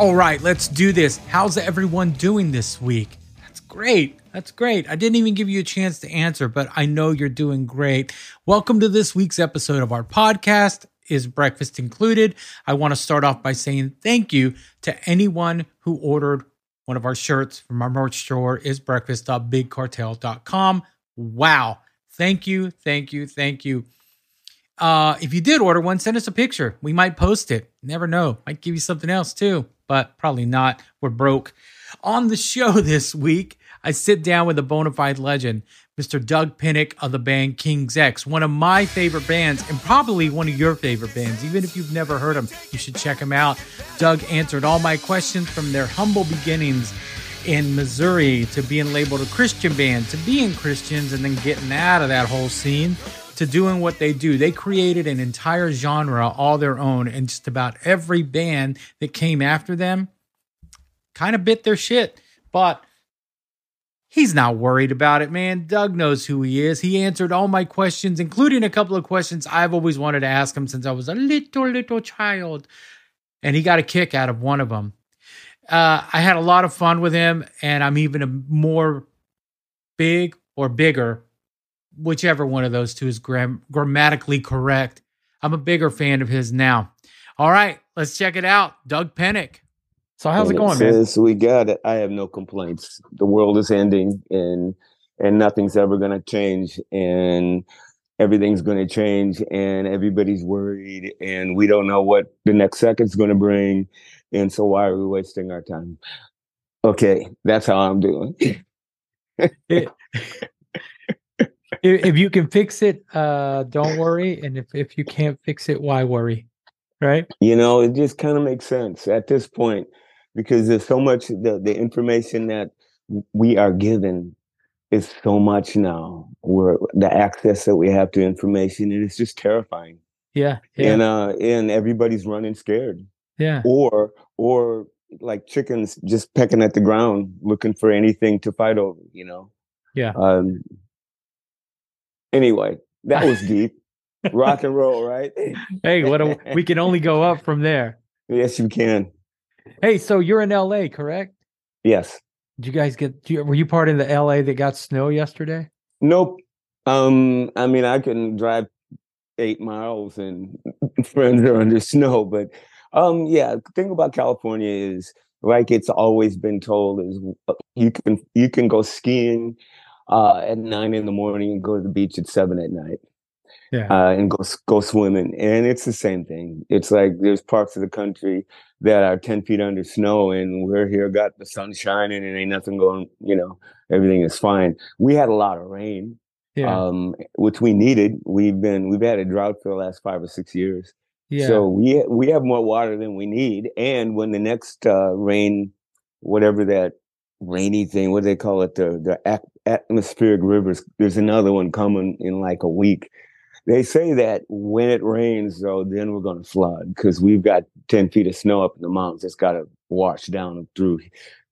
All right, let's do this. How's everyone doing this week? That's great. That's great. I didn't even give you a chance to answer, but I know you're doing great. Welcome to this week's episode of our podcast. Is breakfast included? I want to start off by saying thank you to anyone who ordered one of our shirts from our merch store is breakfast.bigcartel.com. Wow. Thank you, thank you, thank you. Uh, if you did order one, send us a picture. We might post it. Never know. Might give you something else too, but probably not. We're broke. On the show this week, I sit down with a bona fide legend, Mr. Dug Pinnick of the band King's X, one of my favorite bands and probably one of your favorite bands. Even if you've never heard them, you should check them out. Dug answered all my questions from their humble beginnings in Missouri to being labeled a Christian band, to being Christians and then getting out of that whole scene to doing what they do. They created an entire genre all their own, and just about every band that came after them kind of bit their shit. But he's not worried about it, man. Dug knows who he is. He answered all my questions, including a couple of questions I've always wanted to ask him since I was a little, little child. And he got a kick out of one of them. Uh, I had a lot of fun with him, and I'm even a more big or bigger whichever one of those two is gram- grammatically correct. I'm a bigger fan of his now. All right, let's check it out. Dug Pinnick. So how's and it going, it man? says, we got it. I have no complaints. The world is ending and and nothing's ever gonna change and everything's gonna change and everybody's worried and we don't know what the next second's gonna bring. And so why are we wasting our time? Okay, that's how I'm doing. It- if, if you can fix it, uh, don't worry. And if, if you can't fix it, why worry? Right? you know it just kind of makes sense at this point because there's so much the, the information that we are given is so much now where the access that we have to information and it's just terrifying Yeah. Yeah. and uh and everybody's running scared yeah. or or like chickens just pecking at the ground looking for anything to fight over you know Yeah. um anyway that was deep rock and roll right Hey, what a, we can only go up from there. yes you can Hey, so you're in LA, correct? yes Did you guys get, you, were you part of the LA that got snow yesterday? Nope. Um, I mean, I can drive eight miles and friends are under snow, but um, yeah. The thing about California is, like it's always been told, is uh, you can you can go skiing uh, at nine in the morning and go to the beach at seven at night. Yeah. Uh, and go go swimming, and it's the same thing. It's like there's parts of the country that are ten feet under snow, and we're here, got the sun shining, and ain't nothing going. You know, everything is fine. We had a lot of rain, Yeah. um, which we needed. We've been we've had a drought for the last five or six years, yeah. so we we have more water than we need. And when the next uh, rain, whatever that rainy thing, what do they call it, the the atmospheric rivers, there's another one coming in like a week. They say that when it rains, though, then we're going to flood because we've got ten feet of snow up in the mountains. It's got to wash down through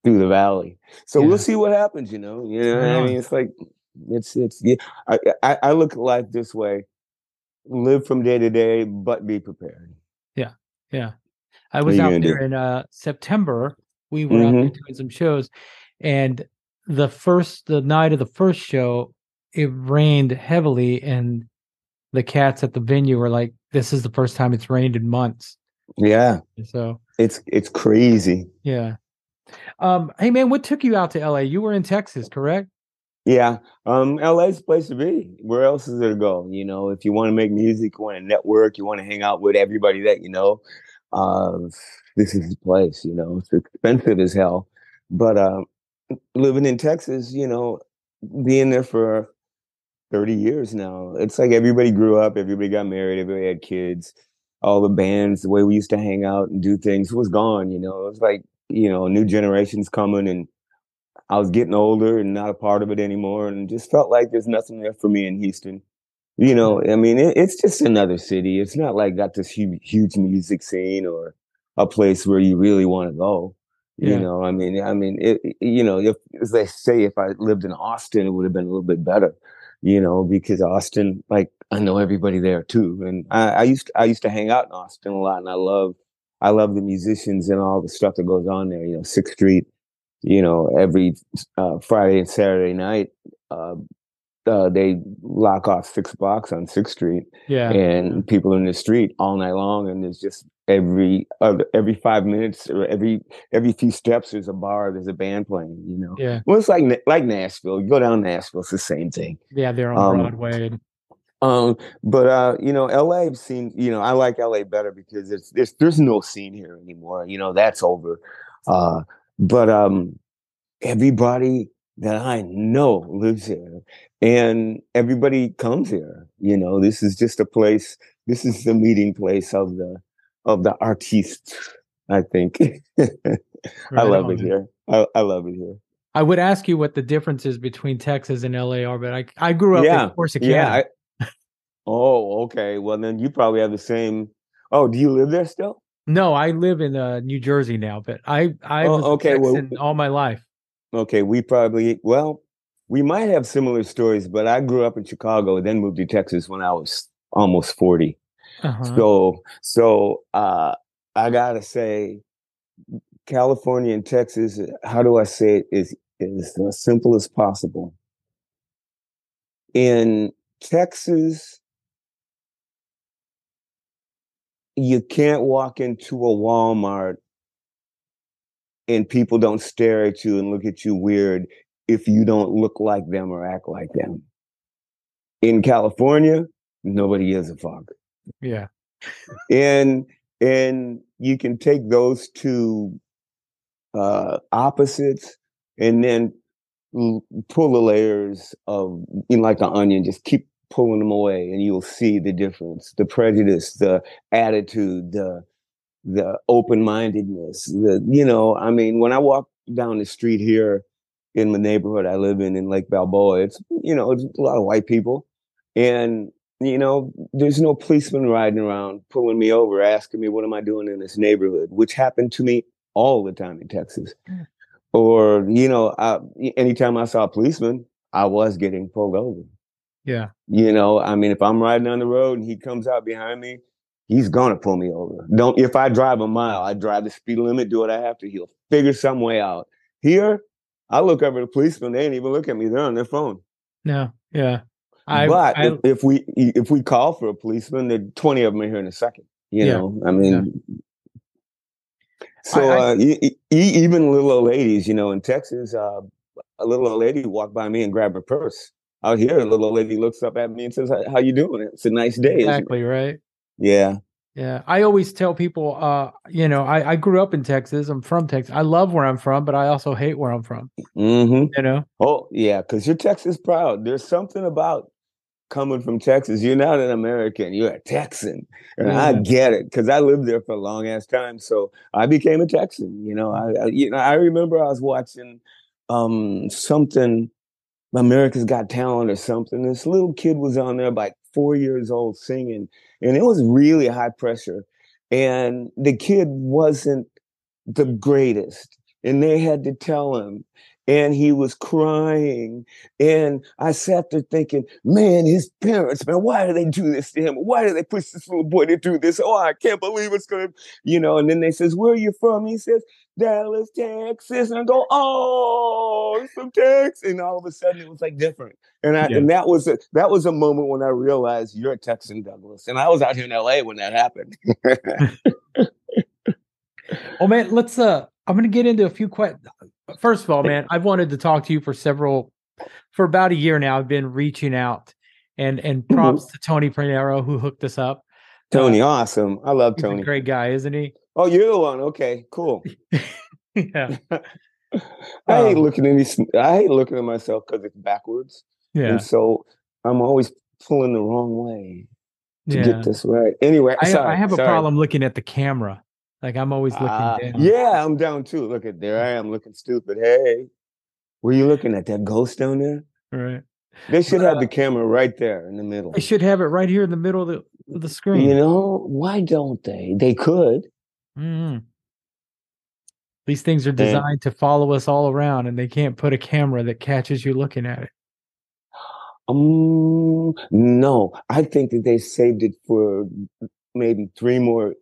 through the valley. So Yeah. we'll see what happens. You know, you know. what I mean, it's like it's it's. Yeah, I, I I look at life this way: live from day to day, but be prepared. Yeah. Yeah. I was out there do? in uh September. We were out there Mhm. doing some shows and the first the night of the first show, it rained heavily and the cats at the venue were like, This is the first time it's rained in months. Yeah, So it's it's crazy. yeah. Um, hey man, what took you out to LA? You were in Texas, correct? Yeah, um, LA's the place to be. Where else is there to go? You know, if you want to make music, you want to network, you want to hang out with everybody that you know. Uh, this is the place. You know, it's expensive as hell, but uh, living in Texas, you know, being there for thirty years now, it's like everybody grew up, everybody got married, everybody had kids. All the bands, the way we used to hang out and do things was gone. You know, it was like you know, new generations coming and I was getting older and not a part of it anymore, and just felt like there's nothing there for me in Houston. You know, I mean, it, it's just another city. It's not like got this huge, huge music scene or a place where you really want to go. Yeah. You know, I mean, I mean, it- you know, if, as they say, if I lived in Austin, it would have been a little bit better. You know, because Austin, like, I know everybody there too, and I, I used to, I used to hang out in Austin a lot, and I love I love the musicians and all the stuff that goes on there. You know, Sixth Street. You know, every uh, Friday and Saturday night, uh, uh, they lock off six blocks on Sixth Street, Yeah. and people in the street all night long, and there's just every other every five minutes or every every few steps there's a bar, there's a band playing. You know, Yeah. well, it's like like Nashville. You go down Nashville, it's the same thing. Yeah. They're on Um, Broadway. Um, but uh, you know, LA seems, you know, I like LA better because it's there's there's no scene here anymore. You know, that's over. Uh, but um, everybody that I know lives here, and everybody comes here. You know, this is just a place. This is the meeting place of the of the artists. I think. I love on, it here. I, I love it here. I would ask you what the differences between Texas and LA are, but I I grew up Yeah, in Corsicana. Yeah. I, oh, okay. Well, then you probably have the same. Oh, do you live there still? no, I live in uh, New Jersey now, but I I Oh, was okay, well- all my life. Okay, we probably well, we might have similar stories, but I grew up in Chicago, then moved to Texas when I was almost forty. Uh-huh. So, so uh, I gotta say, California and Texas. How do I say it? Is is as simple as possible. In Texas, you can't walk into a Walmart and people don't stare at you and look at you weird if you don't look like them or act like them. In California, nobody gives a fuck. yeah. And and you can take those two uh opposites and then l- pull the layers of you know, like an onion, just keep pulling them away and you'll see the difference, the prejudice, the attitude, the the open-mindedness, the you know, I mean, when I walk down the street here in the neighborhood I live in in Lake Balboa, it's you know, it's a lot of white people. And you know, there's no policeman riding around pulling me over, asking me what am I doing in this neighborhood, which happened to me all the time in Texas. Mm. Or, you know, I, anytime I saw a policeman, I was getting pulled over. Yeah. You know, I mean, if I'm riding on the road and he comes out behind me, he's gonna pull me over. Don't if I drive a mile, I drive the speed limit, do what I have to. He'll figure some way out. Here, I look over the policeman, they ain't even look at me, they're on their phone. No. Yeah. I, but I if, if we if we call for a policeman, there twenty of them are here in a second. You Yeah. know, I mean, so I- uh, e- e- even little old ladies, you know, in Texas, uh, a little old lady walked by me and grabbed her purse. Out here, a little old lady looks up at me and says, "How you doing? It's a nice day." exactly right. Yeah. Yeah, I always tell people, uh, you know, I, I grew up in Texas. I'm from Texas. I love where I'm from, but I also hate where I'm from. hmm You know, Oh, yeah, because you're Texas proud. There's something about coming from Texas. You're not an American, you're a Texan. And I get it because I lived there for a long ass time. So I became a Texan. You know, I, I you know, I remember I was watching um something America's Got Talent or something. This little kid was on there like four years old singing, and it was really high pressure. And the kid wasn't the greatest, and they had to tell him, and he was crying. And I sat there thinking, man, his parents, man, why do they do this to him? Why do they push this little boy to do this? Oh, I can't believe it's gonna, you know. And then they says, where are you from? He says, Dallas, Texas. And I go, oh, it's from Texas. And all of a sudden it was like different. And I Yeah. and that was a that was a moment when I realized you're a Texan, Douglas. And I was out here in LA when that happened. oh man, let's. Uh, I'm gonna get into a few questions. First of all, man, I've wanted to talk to you for several, for about a year now. I've been reaching out, and and props to Tony Pranero who hooked us up. Tony, awesome. I love He's a Tony. great guy, isn't he? Oh, you're the one. Okay, cool. yeah, I hate Um, looking at these. I hate looking at myself because it's backwards, yeah, and so I'm always pulling the wrong way to yeah. get this right. Anyway, I, sorry, I have a sorry. problem looking at the camera. Like I'm always looking Ah, down. yeah, I'm down too. Look at there, I am looking stupid. Hey, were you looking at that ghost down there? Right. They should But, have uh, the camera right there in the middle. They should have it right here in the middle of the, of the screen. You know why don't they? They could. Mhm. These things are designed to follow us all around, and they can't put a camera that catches you looking at it. Um, no, I think that they saved it for maybe three more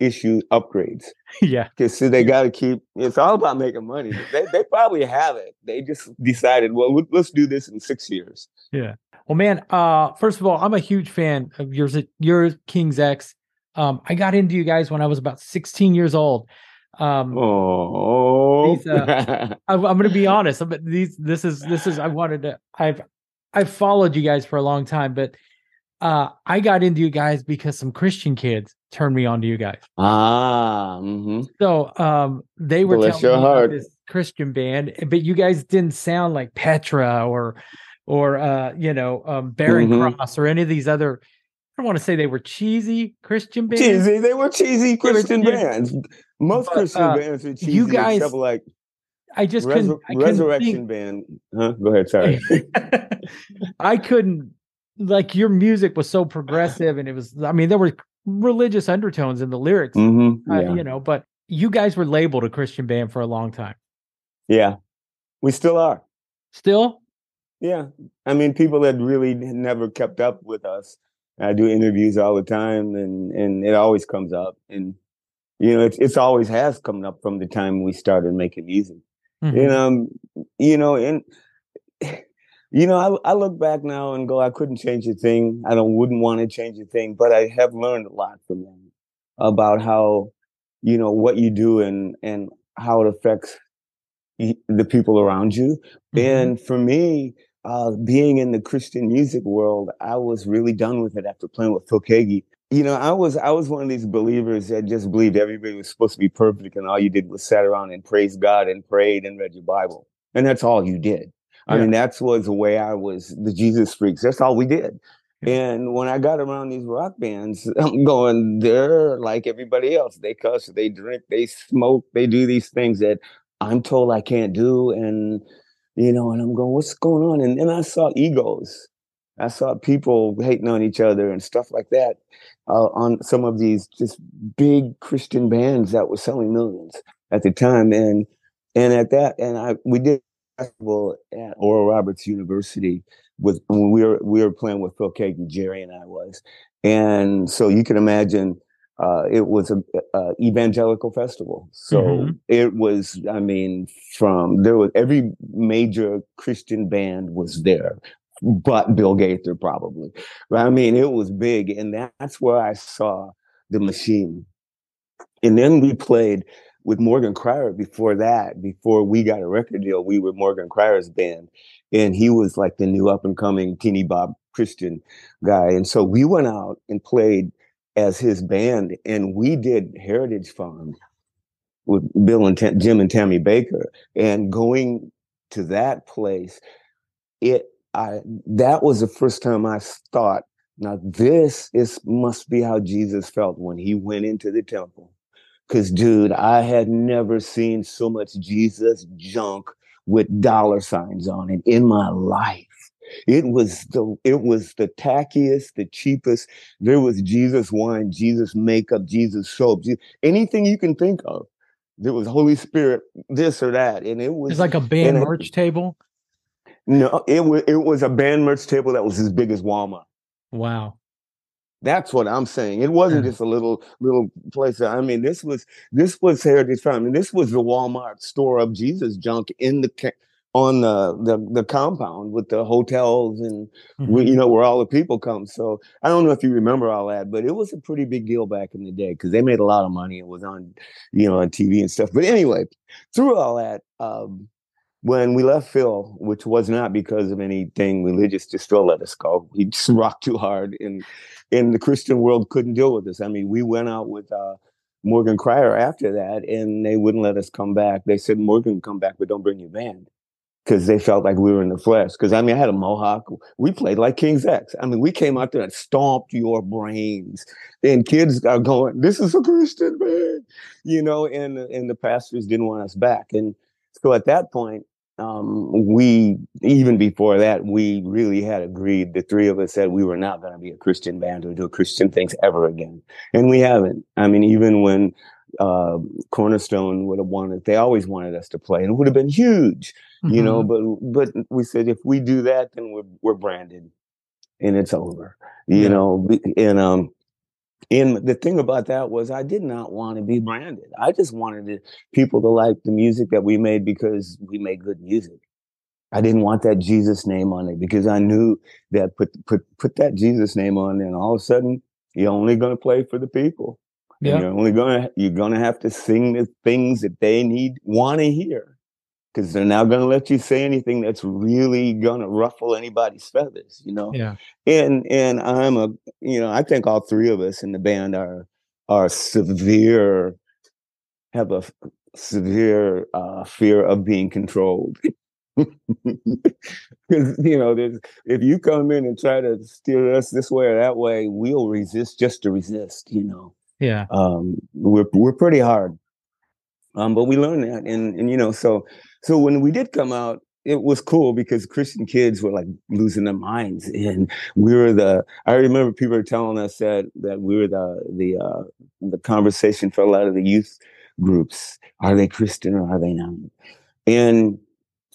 issue upgrades. yeah. Because so they got to keep. It's all about making money. They they probably have it. They just decided, well, let's do this in six years. Yeah. Well, man. Uh, first of all, I'm a huge fan of yours. Your King's X. Um, I got into you guys when I was about 16 years old. Um, oh, these, uh, I, am going to be honest. But these, this is, this is. I wanted to. I've, I've followed you guys for a long time, but uh, I got into you guys because some Christian kids turned me on to you guys. Ah, mm-hmm. so um, they were Bless telling me about this Christian band, but you guys didn't sound like Petra or, or uh, you know, um, Barren Mhm. Cross or any of these other. I don't want to say they were cheesy Christian bands. cheesy. They were cheesy Christian cheesy. bands. Most But, Christian uh, bands are cheesy, you guys like I just Resur- couldn't. I couldn't Resurrection Band. Huh? Go ahead. Sorry. I couldn't like your music was so progressive, and it was. I mean, there were religious undertones in the lyrics, hmm uh, you know. But you guys were labeled a Christian band for a long time. yeah, we still are. Still, Yeah, I mean, people that really never kept up with us. I do interviews all the time, and and it always comes up, and you know, it's it's always has come up from the time we started making music. Mhm. And um, you know, and you know, I I look back now and go, I couldn't change a thing. I don't wouldn't want to change a thing, but I have learned a lot from them about how, you know, what you do and and how it affects the people around you. Mhm. And for me, uh, being in the Christian music world, I was really done with it after playing with Phil Keaggy. You know, I was I was one of these believers that just believed everybody was supposed to be perfect, and all you did was sat around and praised God and prayed and read your Bible, and that's all you did. I Yeah. mean, that's was the way I was. The Jesus freaks. That's all we did. And when I got around these rock bands, I'm going, they're like everybody else. They cuss, they drink, they smoke, they do these things that I'm told I can't do. And, you know, and I'm going, what's going on? And then I saw egos. I saw people hating on each other and stuff like that uh, on some of these just big Christian bands that were selling millions at the time. And and at that, and I we did festival at Oral Roberts University with when we were we were playing with Phil Keaggy, Jerry and I was, and so you can imagine uh, it was a, a evangelical festival. So Mhm. it was, I mean, from there was every major Christian band was there, but Bill Gaither probably. But I mean, it was big, and that's where I saw the machine. And then we played with Morgan Cryar before that, before we got a record deal, we were Morgan Cryar's band. And he was like the new up and coming teeny Bob Christian guy. And so we went out and played as his band and we did Heritage Farm with Bill and Jim and Tammy Bakker. And going to that place, it I that was the first time I thought, now this is must be how Jesus felt when he went into the temple. Cause dude, I had never seen so much Jesus junk with dollar signs on it in my life. It was the it was the tackiest, the cheapest. There was Jesus wine, Jesus makeup, Jesus soap, Je- anything you can think of. There was Holy Spirit, this or that, and it was It's like a band it- merch table. no, it was it was a band merch table that was as big as Walmart. Wow. That's what I'm saying. It wasn't Yeah. just a little little place. I mean, this was this was Heritage Farm, and this was the Walmart store of Jesus junk in the on the the, the compound with the hotels and we, Mhm. you know where all the people come. So I don't know if you remember all that, but it was a pretty big deal back in the day because they made a lot of money. It was on you know on TV and stuff. But anyway, through all that, um, when we left Phil, which was not because of anything religious, just Phil let us go. He just rocked too hard, and and the Christian world couldn't deal with us. I mean, we went out with uh, Morgan Cryar after that, and they wouldn't let us come back. They said Morgan, come back, but don't bring your band. Because they felt like we were in the flesh. Because I mean, I had a mohawk. We played like King's X. I mean, we came out there and stomped your brains. And kids are going, "This is a Christian band," you know. And and the pastors didn't want us back. And so at that point, um, we even before that, we really had agreed. The three of us said we were not going to be a Christian band or do Christian things ever again, and we haven't. I mean, even when uh, Cornerstone would have wanted, they always wanted us to play, and it would have been huge, you know. Mhm. But but we said if we do that, then we're we're branded, and it's over, you Yeah. know. And um, and the thing about that was I did not want to be branded. I just wanted to, people to like the music that we made because we made good music. I didn't want that Jesus name on it because I knew that put put put that Jesus name on there, and all of a sudden you're only going to play for the people. Yeah. You're only gonna you're gonna have to sing the things that they need want to hear because they're not going to let you say anything that's really going to ruffle anybody's feathers, you know. Yeah. And and I'm a you know I think all three of us in the band are are severe have a severe uh, fear of being controlled. Because you know, there's, if you come in and try to steer us this way or that way, we'll resist just to resist. You know. Yeah. Um, we're we're pretty hard. Um, but we learn that, and and you know, so so when we did come out, it was cool because Christian kids were like losing their minds, and we were the. I remember people were telling us that that we were the the uh, the conversation for a lot of the youth groups. Are they Christian or are they not? And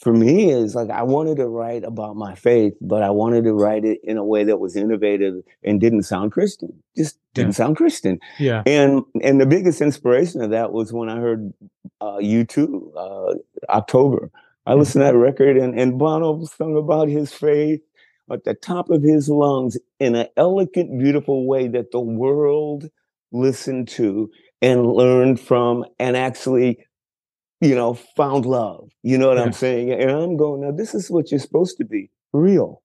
for me is like I wanted to write about my faith, but I wanted to write it in a way that was innovative and didn't sound Christian. Just didn't yeah. sound Christian. Yeah. And and the biggest inspiration of that was when I heard uh, U2, uh, October. I mm-hmm. listened to that record and, and Bono sung about his faith at the top of his lungs in an elegant, beautiful way that the world listened to and learned from and actually you know, found love. You know what yeah. I'm saying? And I'm going, now this is what you're supposed to be real.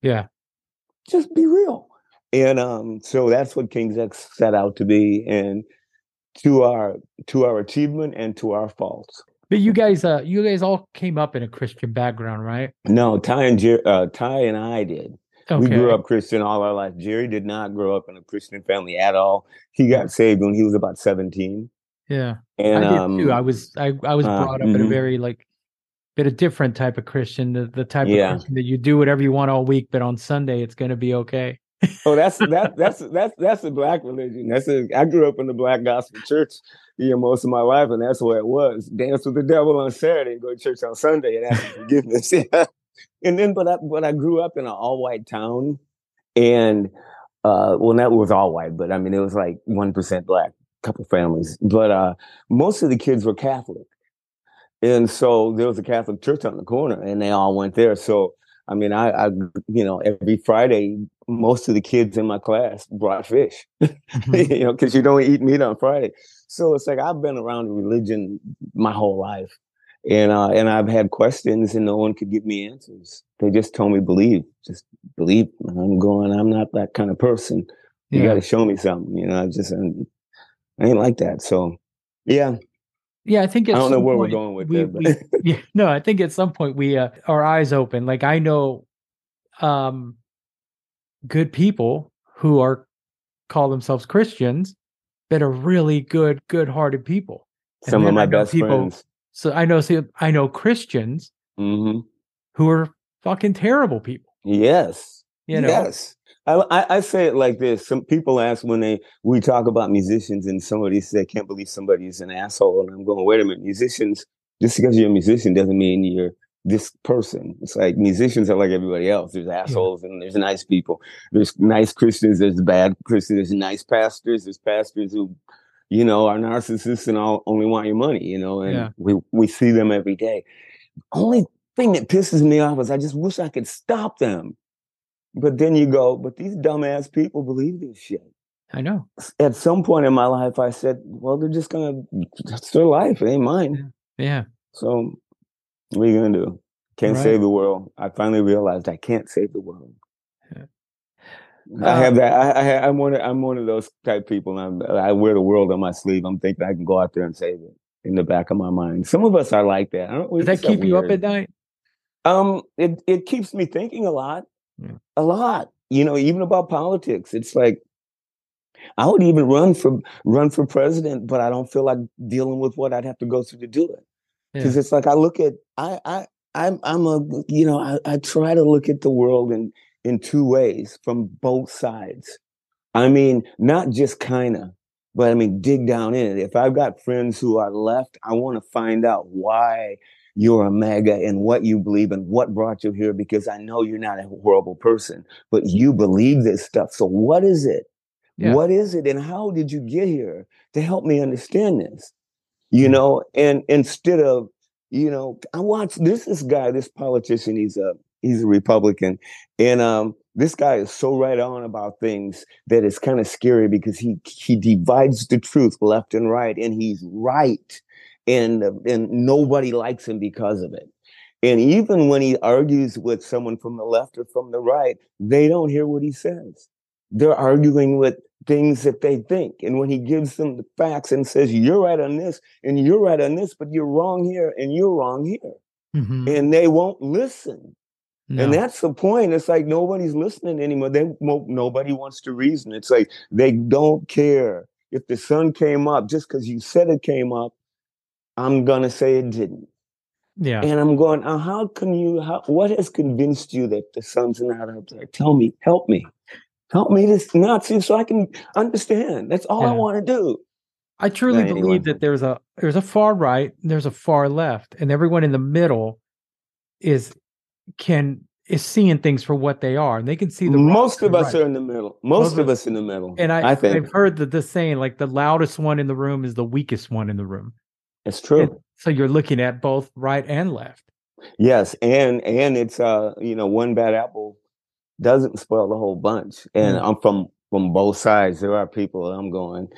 Yeah. Just be real. And um, so that's what King's X set out to be. And to our to our achievement and to our faults. But you guys, uh, you guys all came up in a Christian background, right? No, Ty and Jer- uh, Ty and I did. Okay. We grew up Christian all our life. Jerry did not grow up in a Christian family at all. He got saved when he was about seventeen. Yeah, and I um, too. I was I, I was uh, brought up mm-hmm. in a mm-hmm. very like bit a different type of Christian, the, the type yeah. of Christian that you do whatever you want all week, but on Sunday it's going to be okay. Oh, that's that that's that's that's a black religion. That's a, I grew up in the black gospel church, you know, most of my life, and that's where it was. Dance with the devil on Saturday and go to church on Sunday and ask for forgiveness. And then, but I but I grew up in an all white town, and uh, well, that was all white, but I mean, it was like one percent black couple families, but uh, most of the kids were Catholic. And so there was a Catholic church on the corner and they all went there. So, I mean, I, I you know, every Friday, most of the kids in my class brought fish, mm-hmm. you know, because you don't eat meat on Friday. So it's like I've been around religion my whole life. And uh, and I've had questions and no one could give me answers. They just told me believe, just believe. And I'm going, I'm not that kind of person. You yeah. got to show me something. You know, I just I'm, I ain't like that. So, yeah. Yeah, I think it's I don't know where point, we're going with we, we, yeah, no, I think at some point we uh, our eyes open. Like I know, um, good people who are call themselves Christians that are really good, good-hearted people. And some of my best people, friends. So I know, see, I know Christians mm-hmm. who are fucking terrible people. Yes. You know? Yes. I, I, say it like this. Some people ask when they we talk about musicians and somebody says, I can't believe somebody is an asshole. And I'm going, wait a minute, musicians, just because you're a musician doesn't mean you're this person. It's like musicians are like everybody else. There's assholes and there's nice people. There's nice Christians, there's bad Christians, there's nice pastors, there's pastors who, you know, are narcissists and all only want your money, you know, and yeah. we, we see them every day. Only thing that pisses me off is I just wish I could stop them but then you go, but these dumbass people believe this shit. I know. At some point in my life, I said, well, they're just gonna, that's their life. It ain't mine. Yeah. So what are you gonna do? Can't right. save the world. I finally realized I can't save the world. Yeah. I have um, that. I, I, am one. Of, I'm one of those type people. I'm, I wear the world on my sleeve. I'm thinking I can go out there and save it in the back of my mind. Some of us are like that. I don't. Does that keep you up at night? Um, it it keeps me thinking a lot. Yeah. A lot. You know, even about politics. It's like I would even run for run for president, but I don't feel like dealing with what I'd have to go through to do it. Because yeah. it's like I look at I I I'm I'm a you know I, I try to look at the world in in two ways from both sides. I mean, not just kind of, but I mean, dig down in it. If I've got friends who are left, I want to find out why you're a MAGA and what you believe and what brought you here because I know you're not a horrible person, but you believe this stuff. So what is it? Yeah. What is it and how did you get here to help me understand this? You mm-hmm. know, and instead of, you know, I watch this this guy, this politician, he's a he's a Republican. And um this guy is so right on about things that it's kind of scary because he he divides the truth left and right and he's right and and nobody likes him because of it and even when he argues with someone from the left or from the right they don't hear what he says they're arguing with things that they think and when he gives them the facts and says you're right on this and you're right on this but you're wrong here and you're wrong here mm-hmm. and they won't listen no. And that's the point. It's like nobody's listening anymore. They nobody wants to reason. It's like they don't care if the sun came up just because you said it came up. I'm gonna say it didn't. Yeah. And I'm going. Uh, how can you? How, what has convinced you that the sun's not up there? Tell me. Help me. Help me to not see so I can understand. That's all yeah. I want to do. I truly believe that there's a there's a far right, there's a far left, and everyone in the middle is can is seeing things for what they are, and they can see the. Most of us right. are in the middle. Most, Most of us in the middle. And I, I think I've heard the, the saying like the loudest one in the room is the weakest one in the room. It's true. And so you're looking at both right and left. Yes, and and it's uh you know one bad apple doesn't spoil the whole bunch, and mm. I'm from from both sides. There are people I'm going,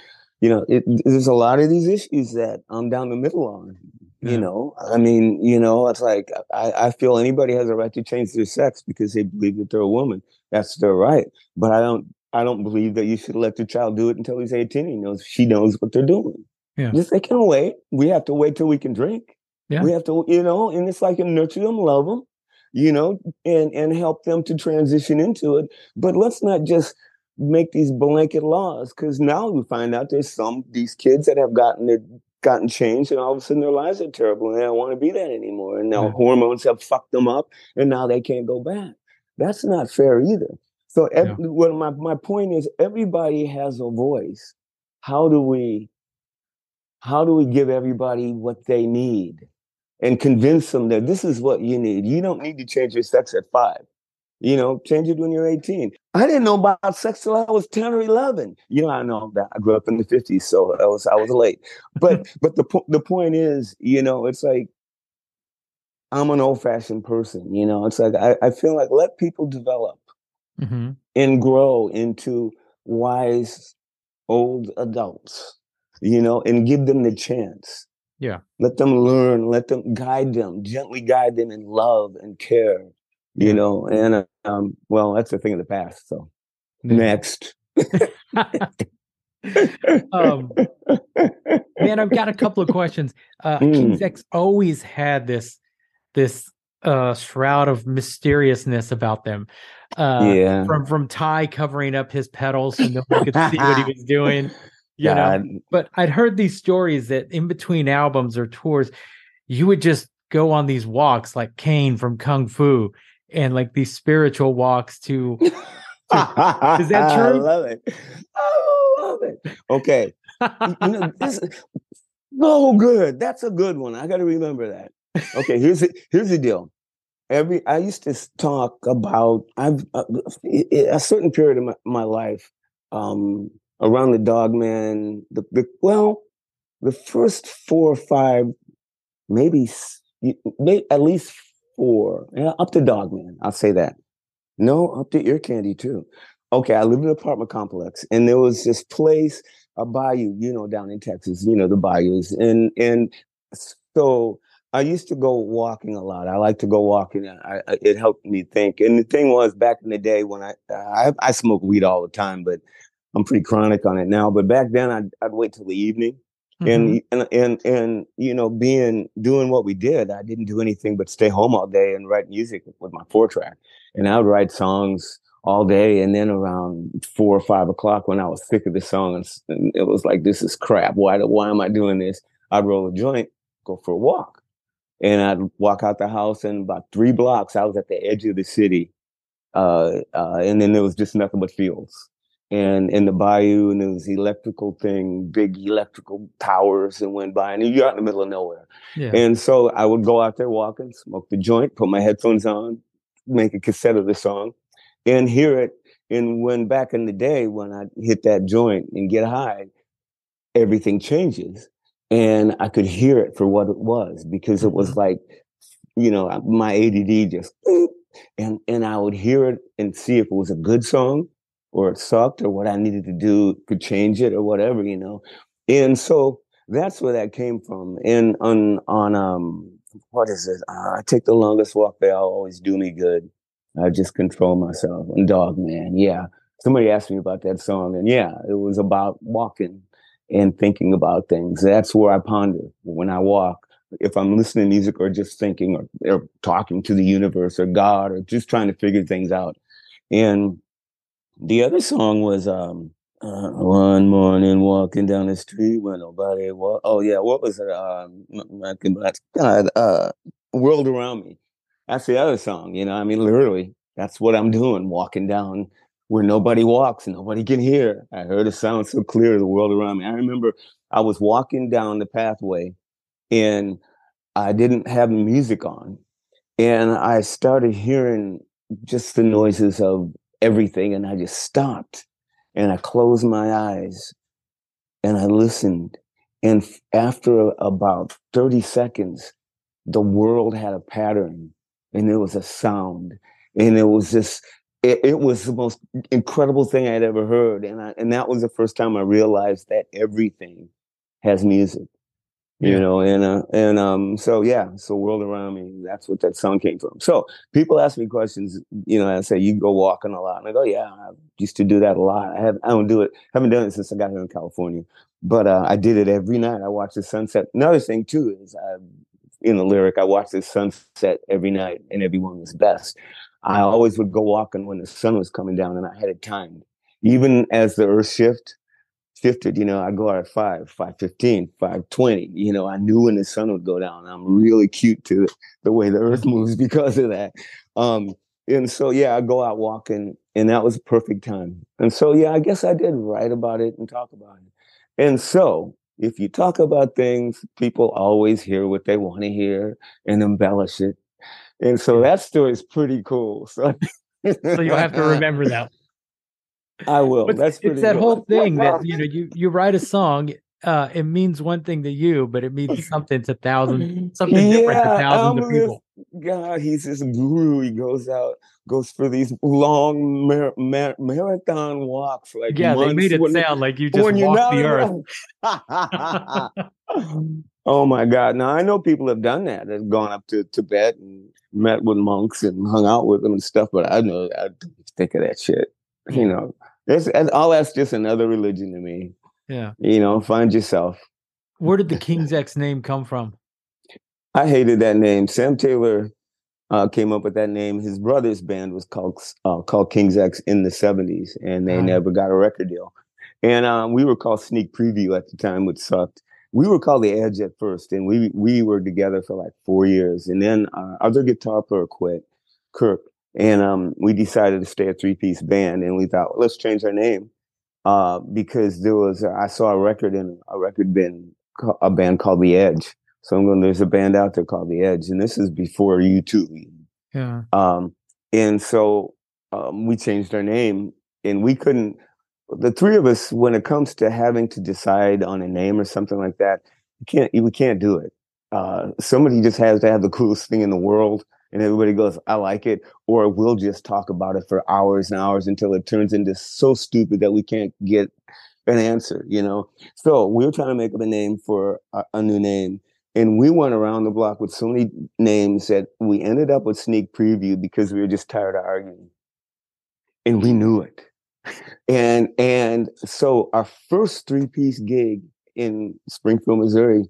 you know, it, there's a lot of these issues that I'm down the middle on. You know, I mean, you know, it's like I, I feel anybody has a right to change their sex because they believe that they're a woman. That's their right. But I don't I don't believe that you should let your child do it until he's 18. He knows she knows what they're doing. Yeah. Just they can wait. We have to wait till we can drink. Yeah. We have to, you know, and it's like nurture them, love them, you know, and and help them to transition into it. But let's not just make these blanket laws because now we find out there's some these kids that have gotten their gotten changed and all of a sudden their lives are terrible and they don't want to be that anymore. And now yeah. hormones have fucked them up and now they can't go back. That's not fair either. So yeah. what my, my point is everybody has a voice. How do we how do we give everybody what they need and convince them that this is what you need? You don't need to change your sex at five. You know, change it when you're 18. I didn't know about sex till I was 10 or 11. You know, I know that I grew up in the 50s, so I was I was late. But but the the point is, you know, it's like I'm an old fashioned person. You know, it's like I, I feel like let people develop mm-hmm. and grow into wise old adults. You know, and give them the chance. Yeah. Let them learn. Let them guide them. Gently guide them in love and care you know and um well that's a thing of the past so next um man i've got a couple of questions uh mm. king's x always had this this uh shroud of mysteriousness about them uh yeah from from ty covering up his pedals so no one could see what he was doing you God. know but i'd heard these stories that in between albums or tours you would just go on these walks like Caine from kung fu and like these spiritual walks to, to is that true? I love it. I love it. Okay. you know, this oh good. That's a good one. I got to remember that. Okay, here's the, here's the deal. Every I used to talk about I've uh, a certain period of my, my life um, around the dog man. The, the well, the first four or five, maybe, at least four. Yeah, up to Dogman. I'll say that. No, up to Ear Candy too. Okay, I lived in an apartment complex, and there was this place, a bayou, you know, down in Texas, you know, the bayous, and and so I used to go walking a lot. I like to go walking. I, I, it helped me think. And the thing was, back in the day when I I, I smoke weed all the time, but I'm pretty chronic on it now. But back then, I'd, I'd wait till the evening Mm-hmm. And, and and and you know, being doing what we did, I didn't do anything but stay home all day and write music with my four track. And I would write songs all day. And then around four or five o'clock, when I was sick of the song, and it was like, "This is crap. Why why am I doing this?" I'd roll a joint, go for a walk, and I'd walk out the house. And about three blocks, I was at the edge of the city, uh, uh, and then there was just nothing but fields and in the bayou, and it was electrical thing, big electrical towers and went by, and you're out in the middle of nowhere. Yeah. And so I would go out there walking, smoke the joint, put my headphones on, make a cassette of the song, and hear it. And when back in the day, when I hit that joint and get high, everything changes. And I could hear it for what it was because it was mm-hmm. like, you know, my ADD just, and, and I would hear it and see if it was a good song or it sucked or what I needed to do could change it or whatever, you know. And so that's where that came from. And on, on, um, what is it? Uh, I take the longest walk. They always do me good. I just control myself. And Dogman, yeah. Somebody asked me about that song, and yeah, it was about walking and thinking about things. That's where I ponder when I walk. If I'm listening to music or just thinking or, or talking to the universe or God or just trying to figure things out. And the other song was um, uh, one morning walking down the street when nobody was. Oh yeah, what was it? Um, God, uh, world around me. That's the other song. You know, I mean, literally, that's what I'm doing, walking down where nobody walks, nobody can hear. I heard a sound so clear, the world around me. I remember I was walking down the pathway, and I didn't have music on, and I started hearing just the noises of everything, and I just stopped, and I closed my eyes, and I listened, and after about 30 seconds, the world had a pattern and there was a sound and it was just it, it, was the most incredible thing I'd ever heard. And I, and that was the first time I realized that everything has music, you know, and, uh, and, um, so yeah, so world around me, that's what that song came from. So people ask me questions, you know, I say, you go walking a lot. And I go, yeah, I used to do that a lot. I have, I don't do it. haven't done it since I got here in California, but, uh, I did it every night. I watched the sunset. Another thing too is I in the lyric, I watched the sunset every night and everyone was best. I always would go walking when the sun was coming down and I had it timed. Even as the earth shift shifted, you know, I go out at five, five fifteen, five twenty. You know, I knew when the sun would go down. I'm really cute to the way the earth moves because of that. Um, and so yeah, I go out walking and that was a perfect time. And so yeah, I guess I did write about it and talk about it. And so if you talk about things, people always hear what they want to hear and embellish it. And so that story is pretty cool. So, so you'll have to remember that. I will. But That's it's that cool. whole thing that you know you you write a song. Uh, it means one thing to you, but it means something to thousands, something yeah, different to thousands of people. God, he's this guru. He goes out goes for these long mar- mar- marathon walks. Like yeah, they made it when, sound like you just when walked the earth. oh my God! Now I know people have done that. They've gone up to Tibet and met with monks and hung out with them and stuff. But I know I don't think of that shit. You know, that's all. That's just another religion to me. Yeah. You know, find yourself. Where did the King's X name come from? I hated that name. Sam Taylor uh, came up with that name. His brother's band was called uh, called King's X in the '70s, and they never got a record deal. And um, we were called Sneak Preview at the time, which sucked. We were called The Edge at first, and we we were together for like four years. And then our other guitar player quit, Kirk, and um, we decided to stay a three piece band. And we thought, let's change our name uh, because there was I saw a record in a record bin a band called The Edge so I'm going. There's a band out there called The Edge, and this is before YouTube. Yeah. Um, and so um, we changed our name, and we couldn't. The three of us, when it comes to having to decide on a name or something like that, we can't. We can't do it. Uh, somebody just has to have the coolest thing in the world, and everybody goes, "I like it," or we'll just talk about it for hours and hours until it turns into so stupid that we can't get an answer. You know. So we were trying to make up a name for a, a new name and we went around the block with so many names that we ended up with sneak preview because we were just tired of arguing. And we knew it. And and so our first three-piece gig in Springfield, Missouri,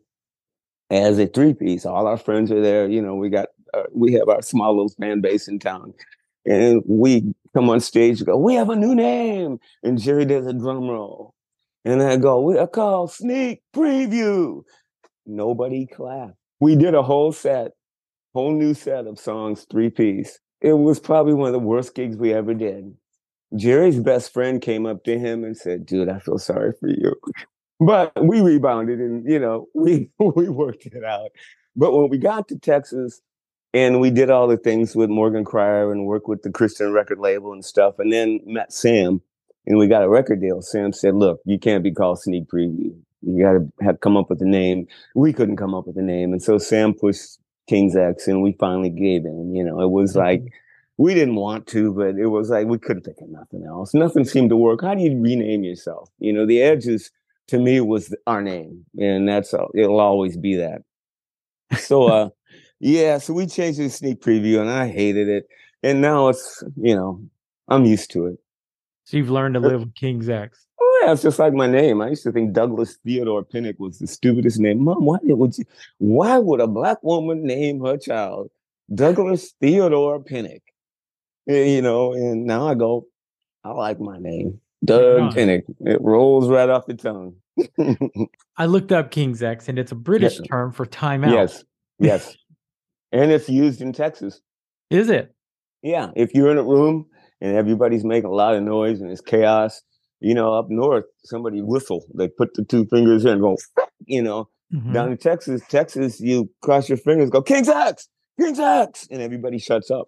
as a three-piece, all our friends are there. You know, we got uh, we have our small little fan base in town, and we come on stage go, "We have a new name," and Jerry does a drum roll, and I go, "We are called Sneak Preview," Nobody clapped. We did a whole set, whole new set of songs, three piece. It was probably one of the worst gigs we ever did. Jerry's best friend came up to him and said, "Dude, I feel sorry for you." But we rebounded and you know, we we worked it out. But when we got to Texas, and we did all the things with Morgan Cryar and worked with the Christian record label and stuff. And then met Sam, and we got a record deal. Sam said, "Look, you can't be called Sneak Preview. You got to have come up with a name." We couldn't come up with a name, and so Sam pushed King's X, and we finally gave in. You know, it was mm-hmm. like we didn't want to, but it was like we couldn't think of nothing else. Nothing seemed to work. How do you rename yourself? You know, the Edges to me was our name, and that's it'll always be that. So, uh, yeah, so we changed the sneak preview, and I hated it, and now it's you know I'm used to it. So you've learned to live with King's X. Oh yeah, it's just like my name. I used to think Douglas Theodore Pinnick was the stupidest name. Mom, why would you? Why would a black woman name her child Douglas Theodore Pinnick? Eh, you know, and now I go, I like my name, Dug Pinnick. It rolls right off the tongue. I looked up King's X, and it's a British yes. term for timeout. Yes, yes, and it's used in Texas. Is it? Yeah, if you're in a room and everybody's making a lot of noise and it's chaos, you know, up north, somebody whistle. They put the two fingers in and go, you know. Mm-hmm. Down in Texas, Texas, you cross your fingers, go King's X, King's X, and everybody shuts up.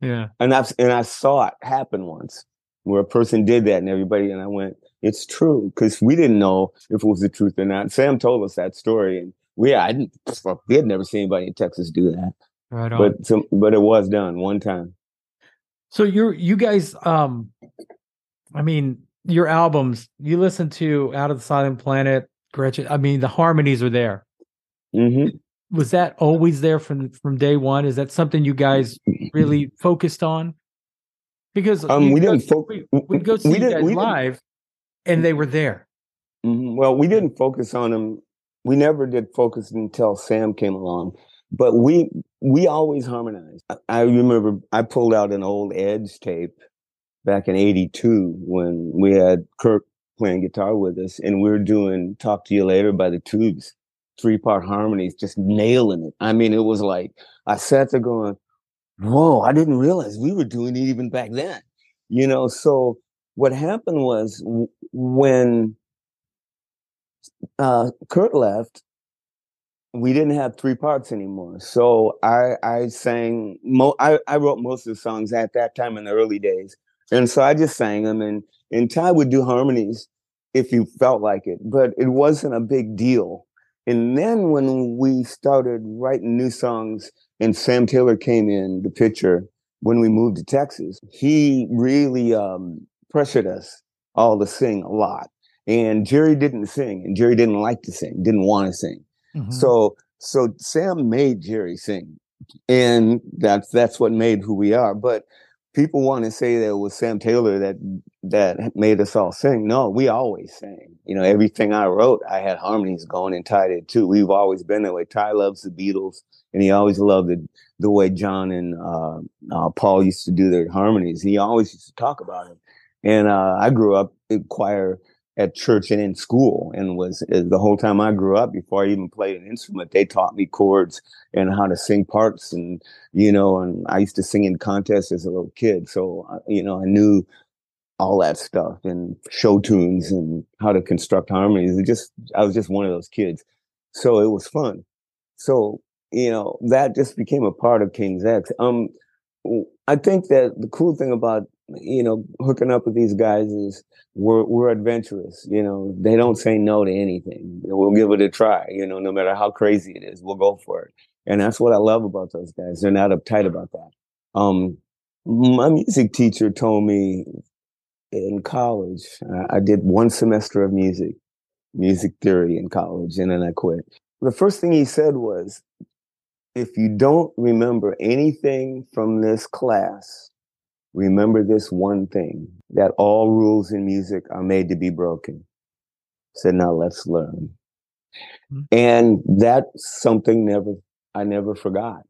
Yeah. And I've and I saw it happen once where a person did that and everybody and I went, it's true because we didn't know if it was the truth or not. Sam told us that story and we I didn't we had never seen anybody in Texas do that. Right on. But some, but it was done one time. So you're you guys um I mean your albums, you listen to Out of the Silent Planet, Gretchen. I mean the harmonies are there. Mm-hmm. Was that always there from from day one? Is that something you guys really focused on? Because um, we didn't focus. We, would go see you guys live, and they were there. Mm-hmm. Well, we didn't focus on them. We never did focus until Sam came along. But we we always harmonized. I remember I pulled out an old Edge tape back in '82 when we had Kirk playing guitar with us, and we were doing "Talk to You Later" by the Tubes, three part harmonies, just nailing it. I mean, it was like I sat there going, whoa, I didn't realize we were doing it even back then. You know, so what happened was when uh, Kurt left, we didn't have three parts anymore. So I I sang mo- I, I wrote most of the songs at that time in the early days. And so I just sang them and and Ty would do harmonies if you felt like it, but it wasn't a big deal. And then when we started writing new songs and Sam Taylor came in the picture when we moved to Texas. He really um, pressured us all to sing a lot. And Jerry didn't sing, and Jerry didn't like to sing, didn't want to sing. Mm-hmm. So, so Sam made Jerry sing, and that's that's what made who we are. But people want to say that it was Sam Taylor that that made us all sing. No, we always sang. You know, everything I wrote, I had harmonies going and Ty did too. We've always been that way. Ty loves the Beatles, and he always loved the the way John and uh, uh, Paul used to do their harmonies. He always used to talk about it. And uh, I grew up in choir at church and in school and was uh, the whole time I grew up before I even played an instrument they taught me chords and how to sing parts and you know and I used to sing in contests as a little kid so uh, you know I knew all that stuff and show tunes and how to construct harmonies it just I was just one of those kids. So it was fun. So you know that just became a part of King's X. Um I think that the cool thing about you know, hooking up with these guys is we're we're adventurous. You know, they don't say no to anything. We'll give it a try. You know, no matter how crazy it is, we'll go for it. And that's what I love about those guys. They're not uptight about that. Um, my music teacher told me in college, I, I did one semester of music, music theory in college, and then I quit. The first thing he said was, if you don't remember anything from this class, remember this one thing that all rules in music are made to be broken. So now let's learn. Mm-hmm. And that's something never I never forgot.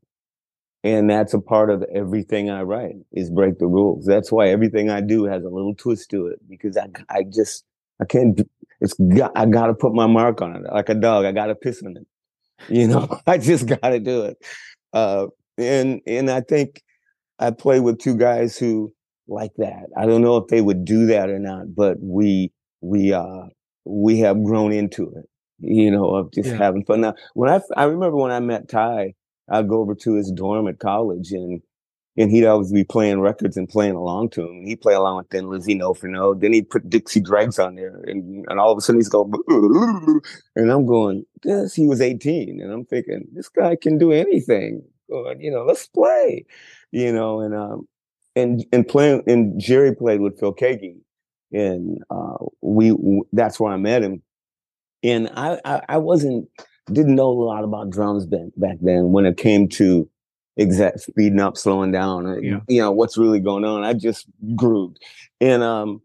And that's a part of everything I write is break the rules. That's why everything I do has a little twist to it because I I just I can't it's got, I got to put my mark on it like a dog. I got to piss on it. You know, I just got to do it. Uh, and and I think I play with two guys who like that. I don't know if they would do that or not, but we we uh we have grown into it, you know, of just yeah. having fun. Now, when I I remember when I met Ty, I'd go over to his dorm at college and and he'd always be playing records and playing along to him. He'd play along with Thin Lizzy, No for No. Then he'd put Dixie Dregs on there, and, and all of a sudden he's going, and I'm going, yes, he was 18, and I'm thinking this guy can do anything. Going, you know, let's play, you know, and um, and and playing, and Jerry played with Phil Keaggy, and uh, we that's where I met him, and I, I I wasn't didn't know a lot about drums back back then when it came to exact speeding up, slowing down, uh, yeah. you know, what's really going on. I just grooved. And um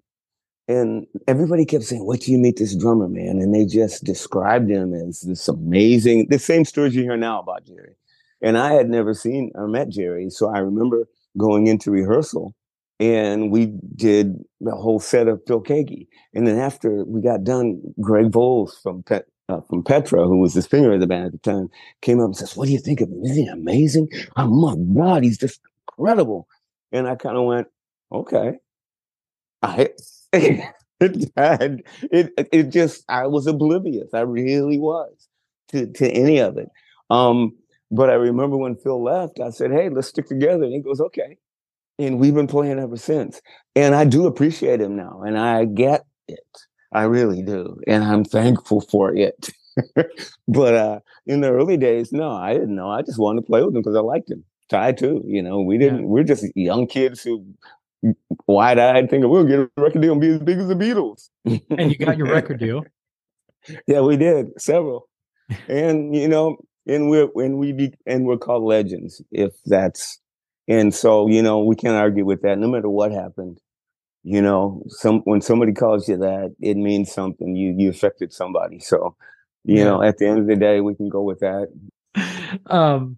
and everybody kept saying, "What do you meet this drummer, man. And they just described him as this amazing, the same stories you hear now about Jerry. And I had never seen or met Jerry. So I remember going into rehearsal and we did the whole set of Phil Keaggy. And then after we got done, Greg Volz from Pet, uh, from Petra, who was the singer of the band at the time, came up and says, "What do you think of him? Isn't he amazing? Oh my God, he's just incredible." And I kind of went, "Okay." I it, it it just I was oblivious. I really was to to any of it. Um, but I remember when Phil left, I said, "Hey, let's stick together." And he goes, "Okay." And we've been playing ever since. And I do appreciate him now, and I get it. I really do. And I'm thankful for it. but uh, in the early days, no, I didn't know. I just wanted to play with him because I liked him. Ty too, you know, we didn't, yeah. we're just young kids who wide eyed thinking we'll get a record deal and be as big as the Beatles. and you got your record deal. Yeah, we did several. and you know, and we're and we be and we're called legends if that's and so, you know, we can't argue with that no matter what happened. You know some when somebody calls you that it means something. You you affected somebody. So you yeah. know at the end of the day we can go with that. Um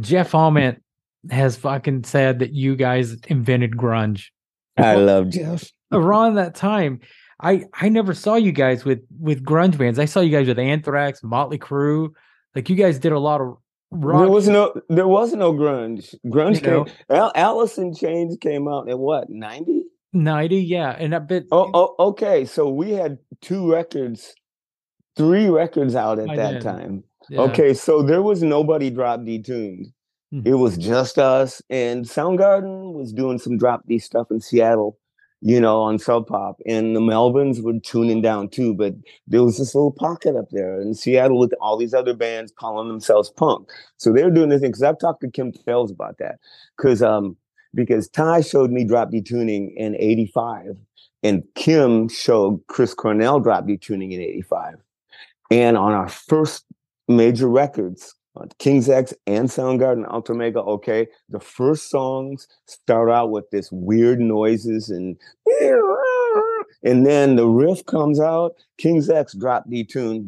jeff ament has fucking said that you guys invented grunge. I love jeff. around that time i i never saw you guys with with grunge bands. I saw you guys with anthrax motley crue like you guys did a lot of Rock. There was no, there was no grunge. Grunge you came. Al- Alice in Chains came out at what ninety? 90 yeah and a bit oh, oh okay so we had two records three records out at I that did. time yeah. okay so there was nobody drop d tuned mm-hmm. it was just us and soundgarden was doing some drop d stuff in seattle you know on sub pop and the melvins were tuning down too but there was this little pocket up there in seattle with all these other bands calling themselves punk so they were doing this thing because i've talked to kim Thayil about that because um because Ty showed me drop D tuning in 85 and Kim showed Chris Cornell drop D tuning in 85. And on our first major records, King's X and Soundgarden, Ultra Mega, okay, the first songs start out with this weird noises and and then the riff comes out, King's X drop D tune,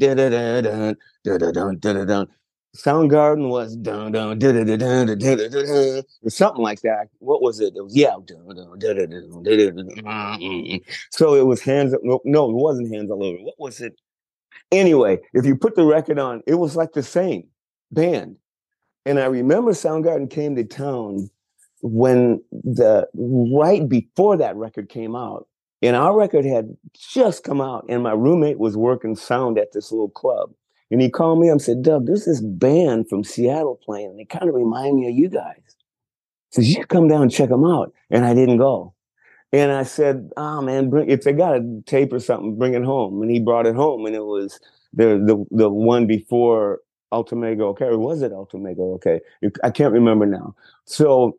Soundgarden was dun dun dun dun dun dun dun dun or something like that. What was it? It was yeah. So it was hands up. No, no, it wasn't hands all over. What was it? Anyway, if you put the record on, it was like the same band. And I remember Soundgarden came to town when the right before that record came out. And our record had just come out, and my roommate was working sound at this little club. And he called me up and said, Doug, there's this band from Seattle playing, and they kind of remind me of you guys. He says, you come down and check them out. And I didn't go. And I said, oh man, bring, if they got a tape or something, bring it home. And he brought it home, and it was the the the one before Ultra Mega OK, or was it Ultra Mega OK? I can't remember now. So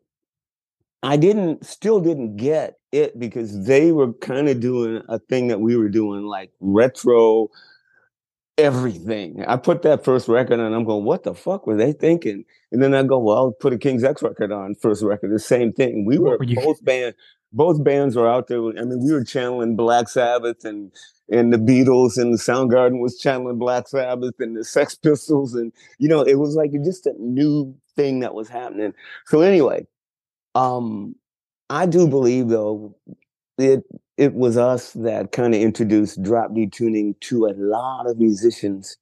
I didn't, still didn't get it because they were kind of doing a thing that we were doing, like retro everything. I put that first record on, I'm going, what the fuck were they thinking? And then I go, well, I'll put a King's X record on, first record, the same thing. We were, were both bands, both bands were out there. I mean, we were channeling Black Sabbath and and the Beatles and the Soundgarden was channeling Black Sabbath and the Sex Pistols and you know, it was like just a new thing that was happening. So anyway, um I do believe though it it was us that kind of introduced drop D tuning to a lot of musicians.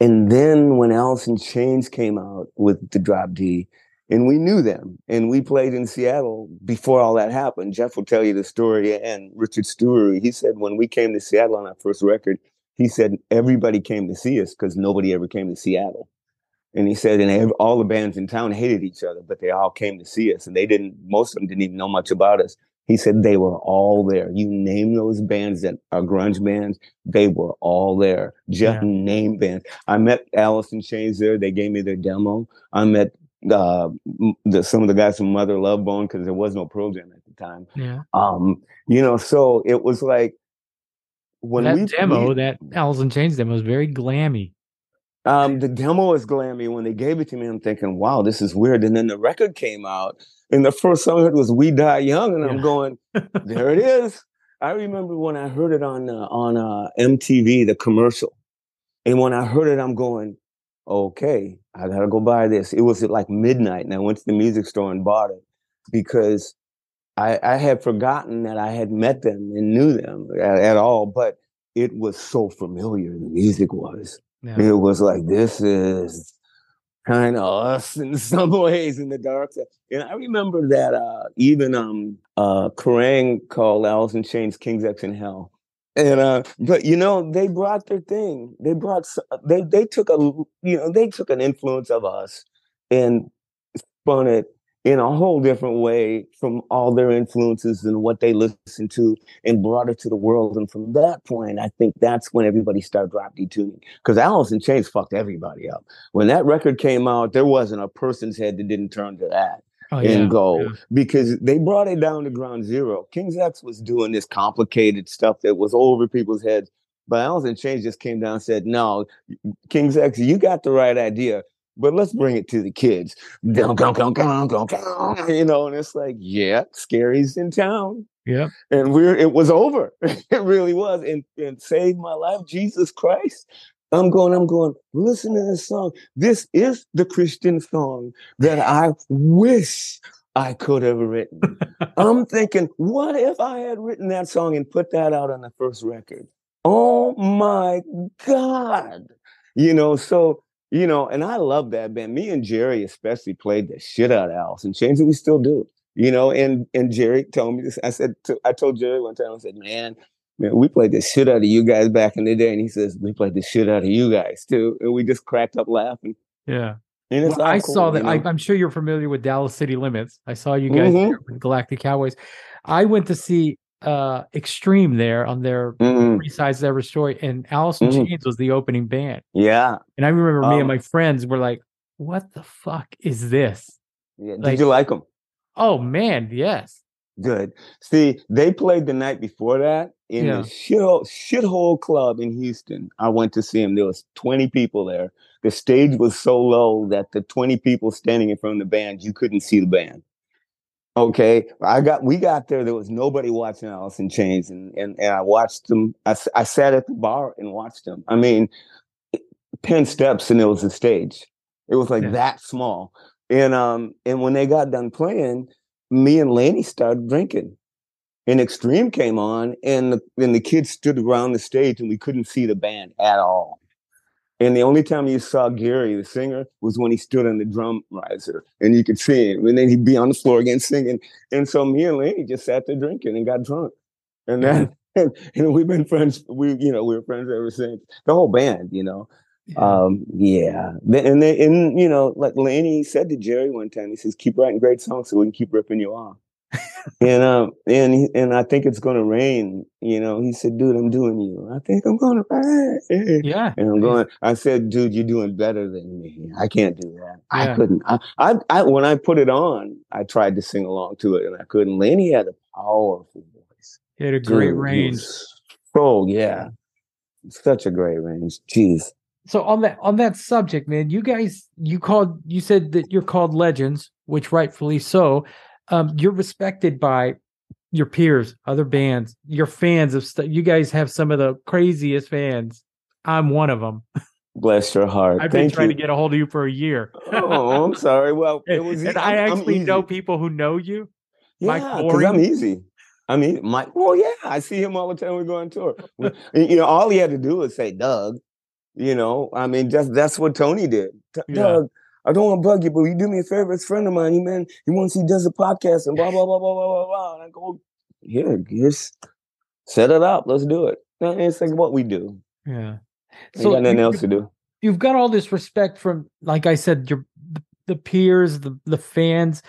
And then when in Chains came out with the drop D, and we knew them, and we played in Seattle before all that happened. Jeff will tell you the story, and Richard Stewart. He said when we came to Seattle on our first record, he said everybody came to see us because nobody ever came to Seattle. And he said, and all the bands in town hated each other, but they all came to see us, and they didn't. Most of them didn't even know much about us. He said they were all there. You name those bands that are grunge bands, they were all there. Just Yeah. name bands. I met Alice in Chains there. They gave me their demo. I met uh, the, some of the guys from Mother Love Bone because there was no Pearl Jam at the time. Yeah. Um, you know, so it was like when that we demo, we- that in Chains demo, was very glammy. um, the demo was glammy. When they gave it to me, I'm thinking, wow, this is weird. And then the record came out, and the first song I heard was "We Die Young," and I'm going, there it is. I remember when I heard it on uh, on uh, MTV, the commercial, and when I heard it, I'm going, okay, I gotta go buy this. It was at like midnight, and I went to the music store and bought it because I, I had forgotten that I had met them and knew them at, at all, but it was so familiar. The music was. Yeah. It was like this is kind of us in some ways in the dark side. And I remember that uh, even um uh Kerrang called Alice in Chains King's X in Hell. And uh but you know they brought their thing. They brought s- they they took a you know they took an influence of us and spun it in a whole different way from all their influences and what they listened to and brought it to the world. And from that point, I think that's when everybody started drop D tuning. Because Alice in Chains fucked everybody up. When that record came out, there wasn't a person's head that didn't turn to that Oh, and yeah. go yeah. because they brought it down to ground zero. King's X was doing this complicated stuff that was over people's heads. But Alice in Chains just came down and said, No, King's X, you got the right idea, but let's bring it to the kids. You know, and it's like, yeah, Scary's in town Yeah. and we're it was over. it really was. And and saved my life, Jesus Christ. I'm going, I'm going, listen to this song. This is the Christian song that I wish I could have written. I'm thinking, what if I had written that song and put that out on the first record? Oh my God. You know, so you know, and I love that band. Me and Jerry especially played the shit out of Alice and Chains, and we still do. You know, and and Jerry told me this. I said, to, I told Jerry one time, I said, man, man, we played the shit out of you guys back in the day, and he says we played the shit out of you guys too, and we just cracked up laughing. Yeah. And it's Well, I cool, saw that. I? I'm sure you're familiar with Dallas City Limits. I saw you guys Mhm. with Galactic Cowboys. I went to see uh Extreme there on their Mhm. Three Sides to Every Story, and Alice in Mhm. Chains was the opening band. Yeah, And I remember me and Um, my friends were like, "What the fuck is this?" yeah. Did you like them? Oh man, yes. Good. See, they played the night before that in Yeah. the shithole, shithole club in Houston. I went to see him. There was 20 people there. The stage was so low that the 20 people standing in front of the band, you couldn't see the band. Okay. I got we got there. There was nobody watching Alice in Chains. And and, and I watched them. I, I sat at the bar and watched them. I mean, 10 steps and it was the stage. It was like Yeah. that small. And um, and when they got done playing, me and Laney started drinking. And Extreme came on, and the, and the kids stood around the stage, and we couldn't see the band at all. And the only time you saw Gary, the singer, was when he stood on the drum riser, and you could see him. And then he'd be on the floor again singing. And so me and Laney just sat there drinking and got drunk. And then, and, we've been friends. We, you know, we were friends ever since. The whole band, you know. Yeah. Um, yeah. And they, and you know, like Laney said to Jerry one time, he says, "Keep writing great songs so we can keep ripping you off." And um, and he, and I think it's gonna rain. You know, he said, "Dude, I'm doing you. I think I'm gonna rain." yeah. And I'm going. I said, "Dude, you're doing better than me. I can't do that. Yeah. I couldn't. I, I, I, when I put it on, I tried to sing along to it, and I couldn't. Lenny had a powerful voice. He had a great Dude, range. Oh yeah, such a great range. Jeez. So on that on that subject, man, you guys you called you said that you're called legends, which rightfully so. Um, you're respected by your peers, other bands, your fans of stuff. You guys have some of the craziest fans. I'm one of them. Bless your heart. I've been trying you. to get a hold of you for a year. oh, I'm sorry. Well, it was. and I actually know people who know you. Yeah, because I'm easy. I mean, Mike. Well, yeah, I see him all the time. We go on tour. You know, all he had to do was say Doug. You know, I mean, just that's what Tony did. "D- Yeah. I don't want to bug you, but you do me a favor. It's a friend of mine. He man, he wants he does a podcast and blah blah blah blah blah blah blah. And I go, yeah, just set it up. Let's do it. And It's like what we do. Yeah. Ain't got nothing you- else to do. you've got all this respect from, like I said, your the peers, the the fans.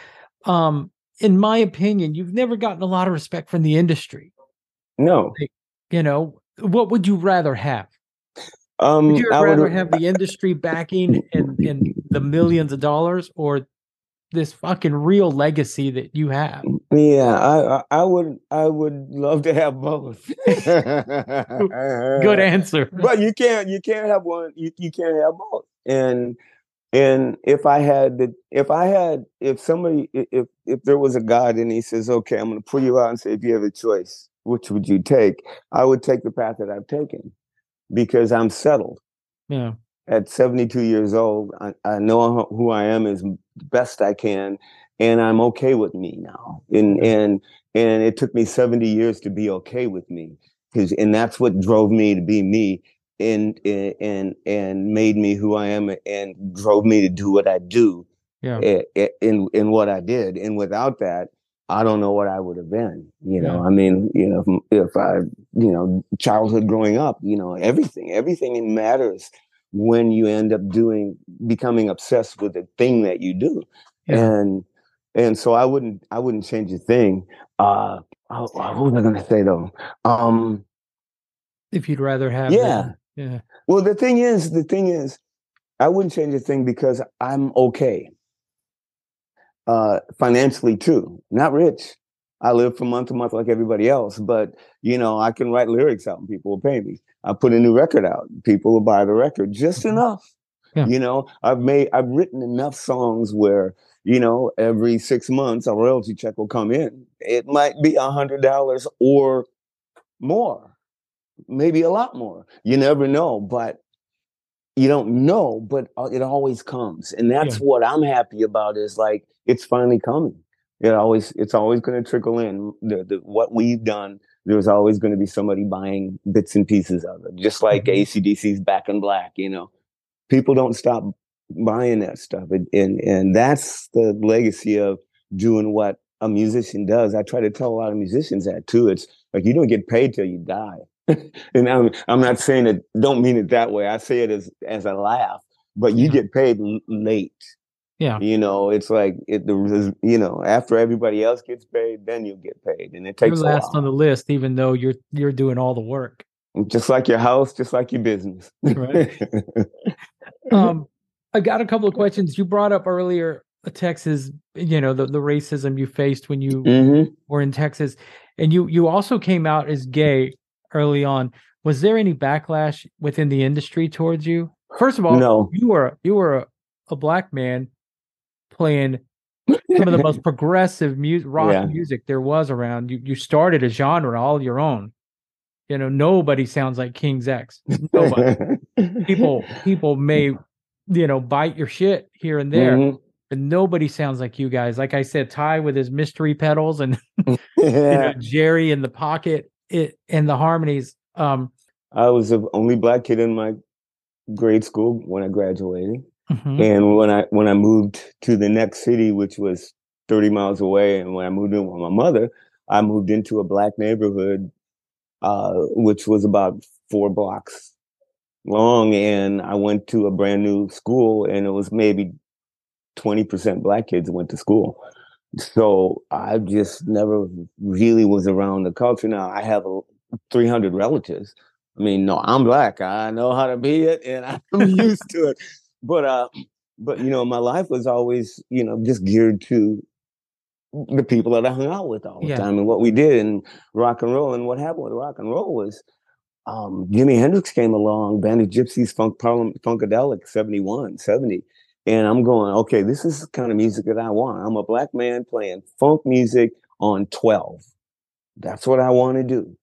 Um, in my opinion, you've never gotten a lot of respect from the industry. No. Like, you know, what would you rather have? Um, Would you rather would, have the industry backing and, and the millions of dollars or this fucking real legacy that you have? yeah, I, I would I would love to have both. Good answer. but you can't you can't have one you, you can't have both and and if i had the if i had if somebody if if there was a god and he says okay i'm going to pull you out and say if you have a choice which would you take i would take the path that i've taken because i'm settled Yeah. at 72 years old i, I know who i am as best i can and i'm okay with me now and and and it took me 70 years to be okay with me because and that's what drove me to be me and and and made me who I am and drove me to do what I do Yeah. i- i- in in what I did and without that I don't know what I would have been you know Yeah. I mean you know if, if I you know childhood growing up you know everything everything matters when you end up doing becoming obsessed with the thing that you do Yeah. and and so I wouldn't I wouldn't change a thing uh oh, what was I gonna say though um If you'd rather have yeah yeah. well, the thing is, the thing is, I wouldn't change a thing because I'm okay. Uh, financially too, not rich. I live from month to month like everybody else, but you know, I can write lyrics out and people will pay me. I put a new record out, people will buy the record just Mhm. enough. Yeah. You know, I've made, I've written enough songs where you know every six months a royalty check will come in. It might be a hundred dollars or more, maybe a lot more. You never know, but you don't know, but uh, it always comes, and that's Yeah. what I'm happy about. Is like it's finally coming. It always, it's always going to trickle in. The, the what we've done, there's always going to be somebody buying bits and pieces of it, just like Mhm. ACDC's Back in Black. You know, people don't stop buying that stuff, and and, and that's the legacy of doing what a musician does. I try to tell a lot of musicians that too. It's like you don't get paid till you die. and I'm I'm not saying it. Don't mean it that way. I say it as as a laugh. But you Yeah. get paid l- late. Yeah. You know, it's like it. The you know after everybody else gets paid, then you get paid, and it You're takes a last on the list, even though you're you're doing all the work. just like your house, just like your business. Right. Um, I got a couple of questions. You brought up earlier uh, Texas, you know, the, the racism you faced when you hmm were in Texas, and you you also came out as gay early on. Was there any backlash within the industry towards you? First of all, No. you were you were a, a black man playing some of the most progressive mu- rock Yeah. music there was around. You you started a genre all your own. You know, nobody sounds like King's X. Nobody. people people may you know bite your shit here and there, Mhm. but nobody sounds like you guys. Like I said, Ty with his mystery pedals and you know Jerry in the pocket, it and the harmonies. Um, I was the only black kid in my grade school when I graduated. mhm, And when I when I moved to the next city, which was 30 miles away, and when I moved in with my mother, I moved into a black neighborhood, uh, which was about four blocks long. And I went to a brand new school, and it was maybe 20% black kids went to school. So I just never really was around the culture. Now I have 300 relatives. I mean, no, I'm black. I know how to be it, and I'm used to it. But uh, but you know, my life was always you know just geared to the people that I hung out with all the Yeah. time and what we did and rock and roll. And what happened with rock and roll was um, Jimi Hendrix came along, Band of Gypsys, Funk Parliament, Funkadelic, 71, 70. And I'm going, okay, this is the kind of music that I want. I'm a black man playing funk music on 12. That's what I want to do.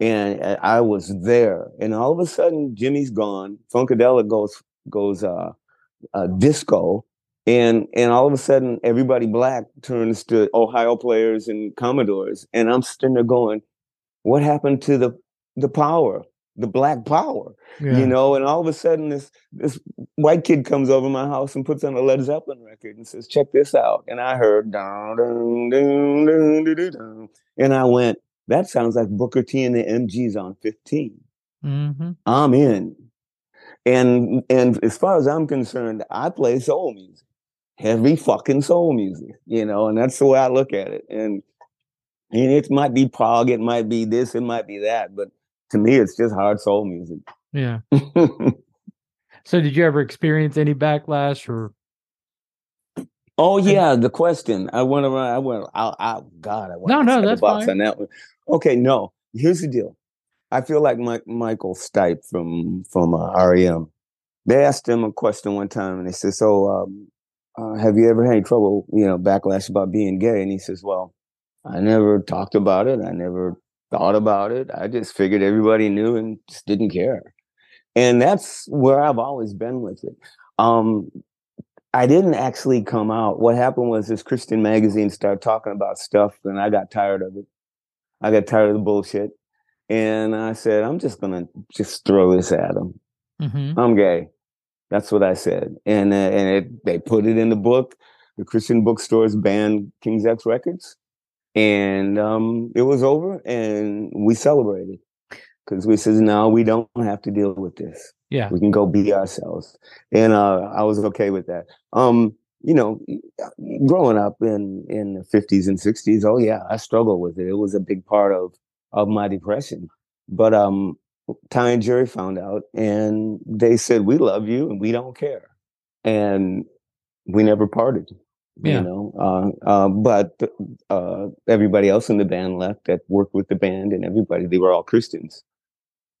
And uh, I was there. And all of a sudden, Jimi's gone. Funkadelic goes goes uh, uh, disco. And and all of a sudden, everybody black turns to Ohio players and Commodores. And I'm sitting there going, what happened to the the power, the black power? yeah. you know and all of a sudden this this white kid comes over my house and puts on a led zeppelin record and says check this out and i heard dun, dun, dun, dun, dun, dun. and i went that sounds like booker t and the mgs on 15 Mhm. i'm in And and as far as I'm concerned, I play soul music, heavy fucking soul music, you know, and that's the way I look at it. And and it might be prog, it might be this, it might be that, but to me, it's just hard soul music. Yeah. so, did you ever experience any backlash or? Oh yeah, the question. I went around. I went. I, I God. I went no, no, that's fine. On that one. Okay, no. Here's the deal. I feel like Mike, Michael Stipe from from uh, REM. They asked him a question one time, and they said, "So, um, uh, have you ever had any trouble, you know, backlash about being gay?" And he says, "Well, I never talked about it. I never thought about it. I just figured everybody knew and just didn't care." And that's where I've always been with it. Um, I didn't actually come out. What happened was this Christian magazine started talking about stuff, and I got tired of it. I got tired of the bullshit. And I said, I'm just going to just throw this at them. Mm-hmm. I'm gay. That's what I said. And, uh, and it, they put it in the book. The Christian bookstores banned King's X Records. And um, it was over and we celebrated because we said, no, we don't have to deal with this. Yeah. We can go be ourselves. And uh, I was okay with that. Um, you know, growing up in in the 50s and 60s, oh yeah, I struggled with it. It was a big part of of my depression. But um Ty and Jerry found out and they said, We love you and we don't care. And we never parted. Yeah. You know, uh, uh, but uh, everybody else in the band left that worked with the band, and everybody they were all Christians.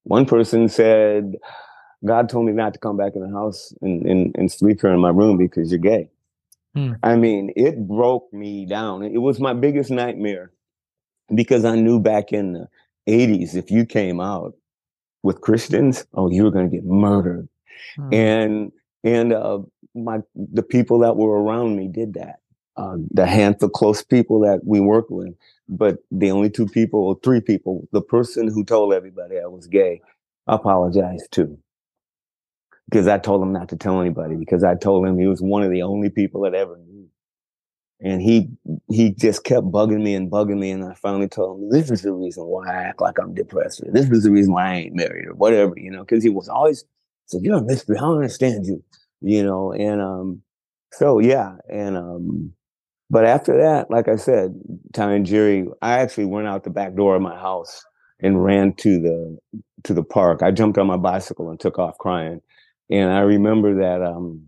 One person said, "God told me not to come back in the house and, and, and sleep here in my room because you're gay." Hmm. I mean, it broke me down. It was my biggest nightmare because I knew back in the 80s, if you came out with Christians, oh, you were going to get murdered. Hmm. And, and, uh, my, the people that were around me did that. Uh, the handful close people that we worked with, but the only two people or three people, the person who told everybody I was gay, I apologized too because I told him not to tell anybody because I told him he was one of the only people that ever knew. And he he just kept bugging me and bugging me, and I finally told him this is the reason why I act like I'm depressed, or this is the reason why I ain't married, or whatever, you know, because he was always said, "You're a mystery. I don't understand you," you know. And um, so yeah, and um, but after that, like I said, Ty and Jerry, I actually went out the back door of my house and ran to the to the park. I jumped on my bicycle and took off crying and I remember that um,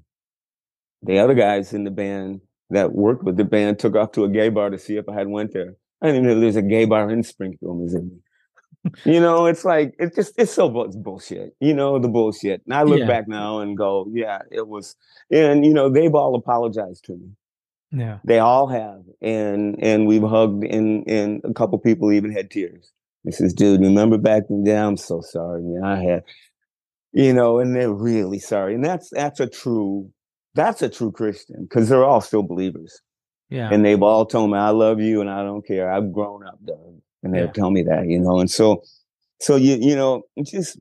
the other guys in the band that worked with the band took off to a gay bar to see if I had went there. I didn't even know there's a gay bar in Springfield, Missouri. You know, it's like it's just it's so it's bullshit. You know the bullshit. And I look yeah. back now and go, yeah, it was. And you know they've all apologized to me. Yeah, they all have, and and we've hugged, and and a couple people even had tears. He says, dude, remember back then? Yeah, I'm so sorry, man. I had you know, and they're really sorry. And that's that's a true that's a true Christian because they're all still believers. Yeah. And they've all told me, I love you and I don't care. I've grown up, Doug. And they'll yeah. tell me that, you know. And so so you you know, just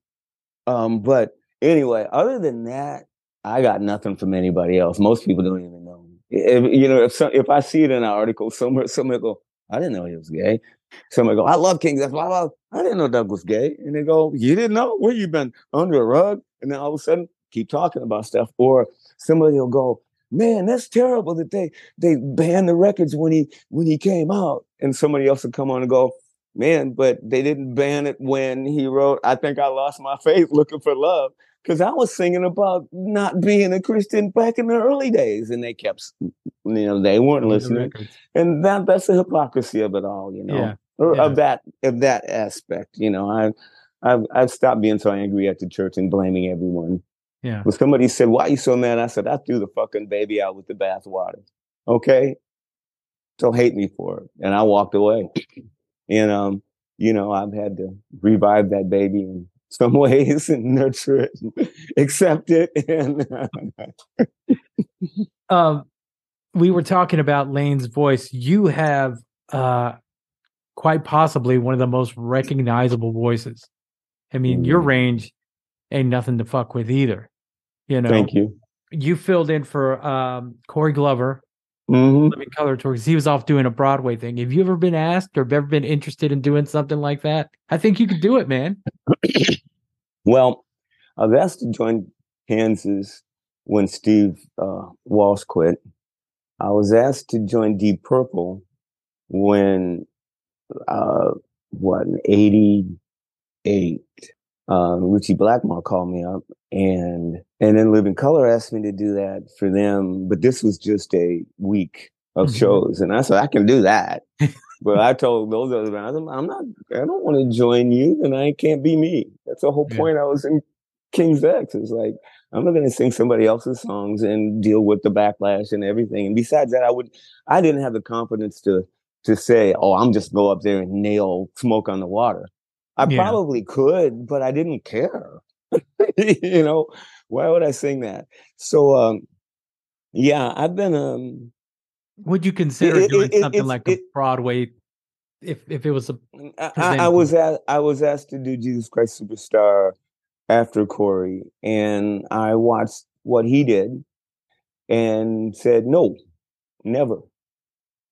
um, but anyway, other than that, I got nothing from anybody else. Most people don't even know. If, you know, if some, if I see it in an article somewhere, somebody go, I didn't know he was gay. Somebody go, I love Kings. That's blah, blah. I didn't know Doug was gay. And they go, You didn't know? Where you been? Under a rug? And then all of a sudden, keep talking about stuff. Or somebody will go, Man, that's terrible that they they banned the records when he when he came out. And somebody else will come on and go, Man, but they didn't ban it when he wrote, I think I lost my faith looking for love. Because I was singing about not being a Christian back in the early days, and they kept, you know, they weren't listening, and that that's the hypocrisy of it all, you know. Yeah yeah. of that of that aspect. You know, I I've I've stopped being so angry at the church and blaming everyone. Yeah. When somebody said, "Why are you so mad?" I said, "I threw the fucking baby out with the bathwater." Okay, so hate me for it, and I walked away. And um, you know, I've had to revive that baby in some ways and nurture it, and accept it, and. um, we were talking about Layne's voice. You have uh quite possibly one of the most recognizable voices. I mean, your mm. range ain't nothing to fuck with either. You know. Thank you. You filled in for um, Corey Glover, mm-hmm. Living Colour Tour, because he was off doing a Broadway thing. Have you ever been asked or ever been interested in doing something like that? I think you could do it, man. well, I was asked to join Kansas when Steve uh, Walsh quit. I was asked to join Deep Purple when uh, what in '88. Um, Ritchie Blackmore called me up, and and then Living Colour asked me to do that for them, but this was just a week of mm-hmm. shows, and I said I can do that. but I told those other bands, I'm not, I don't want to join you, and I can't be me. That's the whole point. I was in King's X. It's like I'm not going to sing somebody else's songs and deal with the backlash and everything. And besides that, I would, I didn't have the confidence to to say, "Oh, I'm just go up there and nail smoke on the water." I yeah. probably could, but I didn't care. you know, why would I sing that? So, um, yeah, I've been. Um, would you consider it, doing it, something like a Broadway? If if it was a, I, I was asked, I was asked to do Jesus Christ Superstar after Corey, and I watched what he did, and said no, never.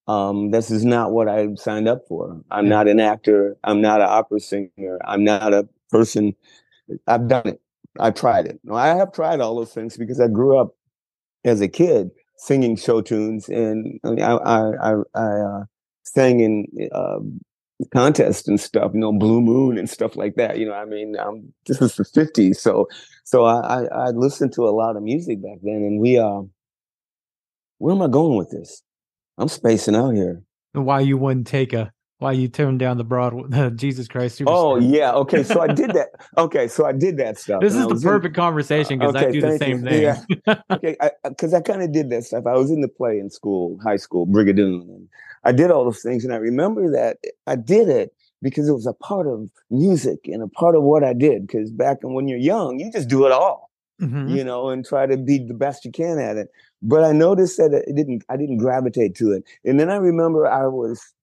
Um, this is not what I signed up for. I'm yeah. not an actor. I'm not an opera singer. I'm not a person. I've done it. I tried it. I have tried all those things because I grew up as a kid singing show tunes, and I I I, I uh, sang in uh, contests and stuff. You know, Blue Moon and stuff like that. You know, I mean, um, this is the '50s, so so I, I I listened to a lot of music back then, and we uh, where am I going with this? I'm spacing out here. Why you wouldn't take a why you turned down the broad uh, Jesus Christ Superstar. Oh yeah, okay. So I did that. Okay, so I did that stuff. This is the perfect in, conversation because okay, I do the same you. thing. Yeah. okay, because I, I kind of did that stuff. I was in the play in school, high school, Brigadoon, and I did all those things. And I remember that I did it because it was a part of music and a part of what I did. Because back when you're young, you just do it all, mm-hmm. you know, and try to be the best you can at it. But I noticed that it didn't. I didn't gravitate to it. And then I remember I was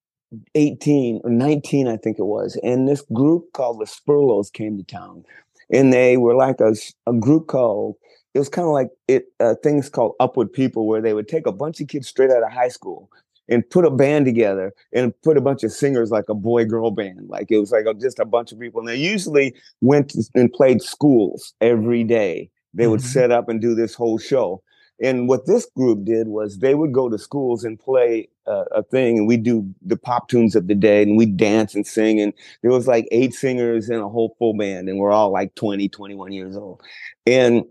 18 or 19, I think it was, and this group called the Spurlos came to town, and they were like a, a group called. It was kind of like it uh, things called Up with People, where they would take a bunch of kids straight out of high school and put a band together and put a bunch of singers like a boy girl band. Like it was like a, just a bunch of people. And they usually went and played schools every day. They mm-hmm. would set up and do this whole show. And what this group did was they would go to schools and play uh, a thing, and we do the pop tunes of the day, and we dance and sing. And there was like eight singers and a whole full band, and we're all like 20, 21 years old. And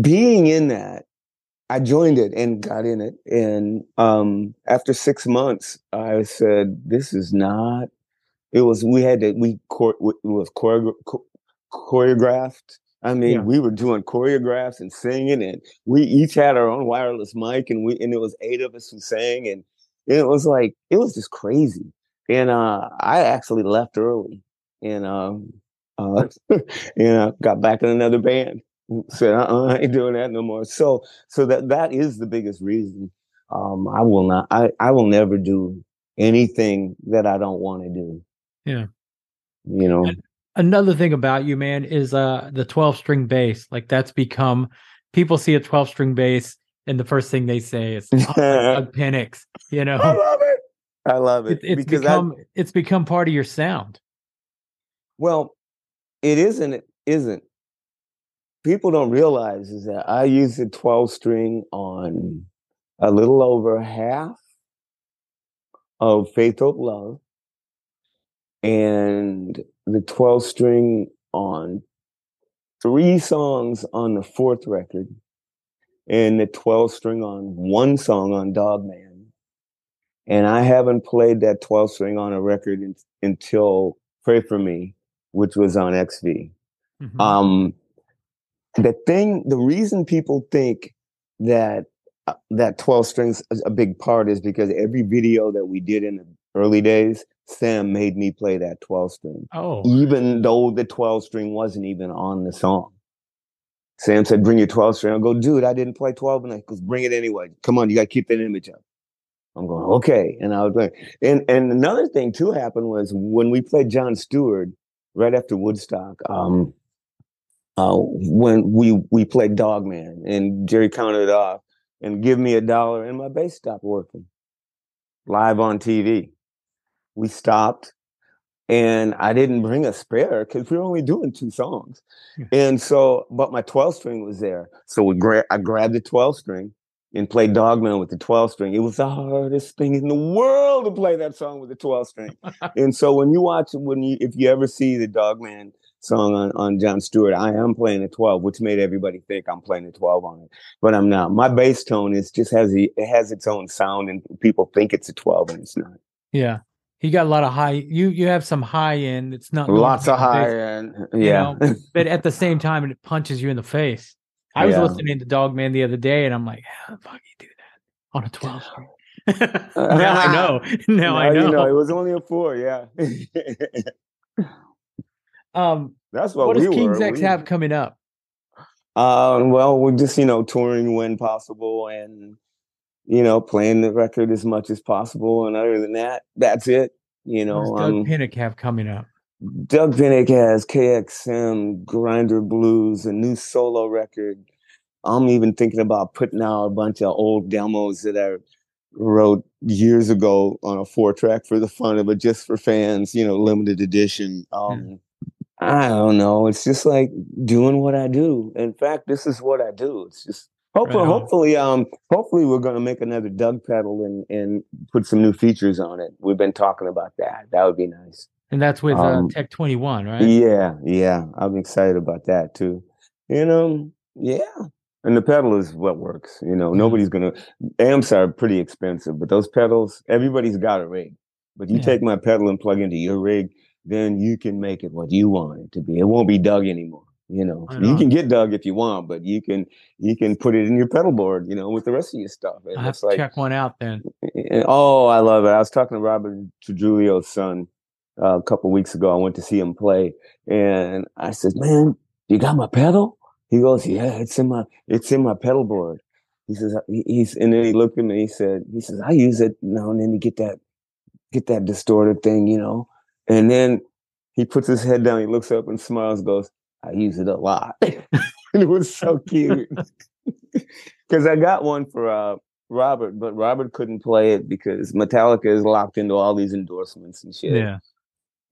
being in that, I joined it and got in it. And um, after six months, I said, "This is not." It was we had to we it was choreographed I mean, yeah. we were doing choreographs and singing, and we each had our own wireless mic, and we and it was eight of us who sang, and it was like it was just crazy. And uh, I actually left early, and um, uh, and I got back in another band. Said, uh-uh, I ain't doing that no more. So, so that that is the biggest reason. Um, I will not. I I will never do anything that I don't want to do. Yeah. You know another thing about you, man, is uh the 12 string bass. Like that's become people see a 12 string bass and the first thing they say is oh, Pinnick, you know. I love it. I love it. it it's become I, it's become part of your sound. Well, it isn't it isn't. People don't realize is that I use the 12 string on a little over half of Faith Hope Love and the 12 string on three songs on the fourth record and the 12 string on one song on Dogman. And I haven't played that 12 string on a record in, until Pray for Me, which was on XV. Mm-hmm. Um, the thing, the reason people think that uh, that 12 strings is a big part is because every video that we did in the early days, Sam made me play that 12 string. Oh. Even though the 12 string wasn't even on the song. Sam said, bring your 12 string. I go, dude, I didn't play 12 and I goes, bring it anyway. Come on, you gotta keep that image up. I'm going, okay. And I was like, and and another thing too happened was when we played Jon Stewart right after Woodstock, um, uh, when we we played Dogman and Jerry counted it off and give me a dollar and my bass stopped working live on TV we stopped. and I didn't bring a spare because we were only doing two songs. Yeah. And so, but my 12 string was there. So we gra- I grabbed the 12 string and played Dogman with the 12 string. It was the hardest thing in the world to play that song with the 12 string. and so when you watch, when you, if you ever see the Dogman song on, on Jon Stewart, I am playing a 12, which made everybody think I'm playing a 12 on it, but I'm not. My bass tone is just has, a, it has its own sound and people think it's a 12 and it's not. Yeah. He got a lot of high. You you have some high end. It's not Lots of high end. you Yeah. know, but at the same time, it punches you in the face. I was Yeah. listening to Dogman the other day, and I'm like, how the fuck you do that on a 12 now I know. Now I you know. It was only a four. Yeah. Um, That's what, what does we King's were. X We- have coming up? Uh, well, we're just you know touring when possible, and you know playing the record as much as possible. And other than that, that's it. You know, Dug um, Pinnick have coming up? Dug Pinnick has KXM, Grinder Blues, a new solo record. I'm even thinking about putting out a bunch of old demos that I wrote years ago on a four track for the fun of it, just for fans, you know, limited edition. Um, I don't know. It's just like doing what I do. In fact, this is what I do. It's just hopefully, Right hopefully, um, hopefully we're gonna make another Dug pedal and and put some new features on it. We've been talking about that. That would be nice. And that's with um, uh, Tech 21, right? Yeah, yeah. I'm excited about that too. And um, yeah. And the pedal is what works. You know, Mhm. nobody's gonna amps are pretty expensive, but those pedals, everybody's got a rig. But you Yeah. take my pedal and plug into your rig, then you can make it what you want it to be. It won't be Dug anymore. You know, Right you can get Dug if you want, but you can you can put it in your pedal board, you know, with the rest of your stuff. I have it's to like check one out then. and- Oh, I love it. I was talking to Robert Trujillo's son uh, a couple weeks ago. I went to see him play, and I said, "Man, you got my pedal?" He goes, "Yeah, it's in my it's in my pedal board." He says, uh, "He's," and then he looked at me. He said, "He says I use it now and then to get that get that distorted thing, you know." And then he puts his head down. He looks up and smiles. Goes, "I use it a lot." it was so cute because I got one for uh, Robert, but Robert couldn't play it because Metallica is locked into all these endorsements and shit. Yeah.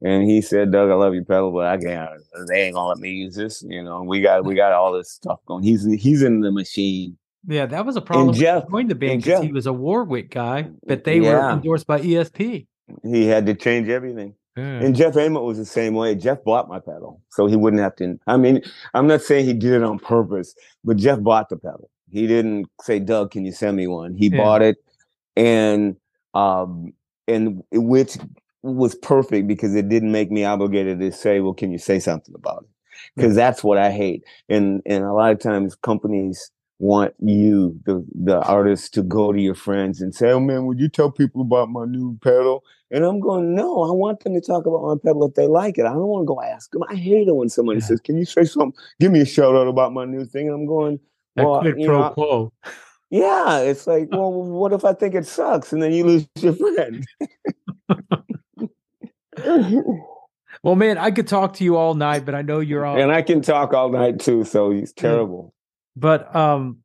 And he said, "Dug, I love your pedal, but I can't. They ain't gonna let me use this. You know, we got we got all this stuff going. He's he's in the machine. Yeah, that was a problem when Jeff- he joined the band because he was a Warwick guy, but they were endorsed by ESP. He had to change everything. And Jeff Ament was the same way. Jeff bought my pedal, so he wouldn't have to. I mean, I'm not saying he did it on purpose, but Jeff bought the pedal. He didn't say, "Dug, can you send me one?" He Yeah. bought it, and um, and which was perfect because it didn't make me obligated to say, "Well, can you say something about it?" Because that's what I hate. And and a lot of times companies want you, the the artist, to go to your friends and say, "Oh man, would you tell people about my new pedal?" And I'm going, no, I want them to talk about my pedal if they like it. I don't want to go ask them. I hate it when somebody Yeah. says, "Can you say something? Give me a shout out about my new thing." And I'm going, well, you pro know, quo. yeah. It's like, well, what if I think it sucks, and then you lose your friend? Well, man, I could talk to you all night, but I know you're all. and I can talk all night too, so he's terrible. But um,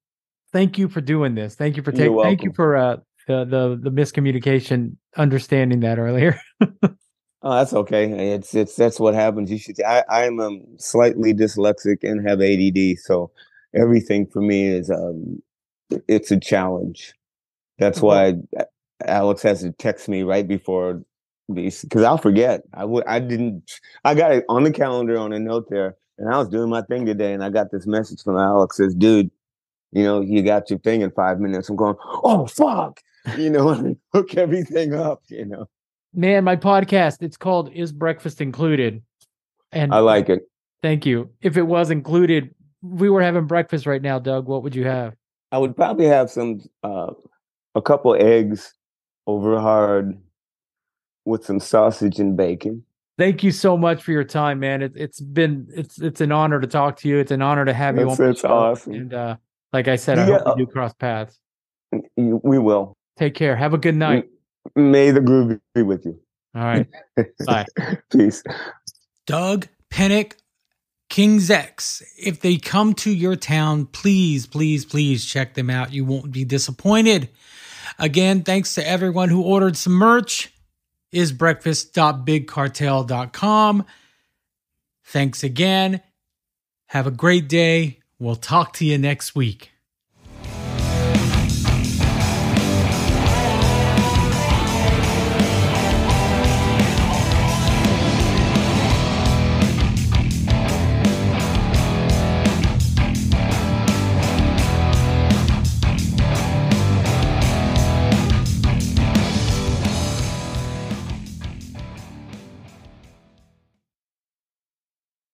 thank you for doing this. Thank you for taking. Thank you for uh the the the miscommunication, understanding that earlier. Oh, that's okay. It's it's that's what happens. You should. I I'm um, slightly dyslexic and have ADD, so everything for me is um, it's a challenge. That's why Alex has to text me right before these because I'll forget. I would. I didn't. I got it on the calendar on a note there, and I was doing my thing today, and I got this message from Alex says, "Dude, you know you got your thing in five minutes." I'm going, "Oh fuck," you know, and hook everything up, you know. man, my podcast. It's called "Is Breakfast Included?" And I like it. Thank you. If it was included, we were having breakfast right now, Dug. What would you have? I would probably have some uh, a couple eggs over hard with some sausage and bacon. Thank you so much for your time, man. It, it's been it's it's an honor to talk to you. It's an honor to have you That's, on. show. awesome. And uh, like I said, I Yeah, hope we do cross paths. We will. Take care. Have a good night. May the groove be with you. All right. Bye. Peace. Dug Pinnick, King's X. If they come to your town, please, please, please check them out. You won't be disappointed. Again, thanks to everyone who ordered some merch. is breakfast.bigcartel.com. Thanks again. Have a great day. We'll talk to you next week.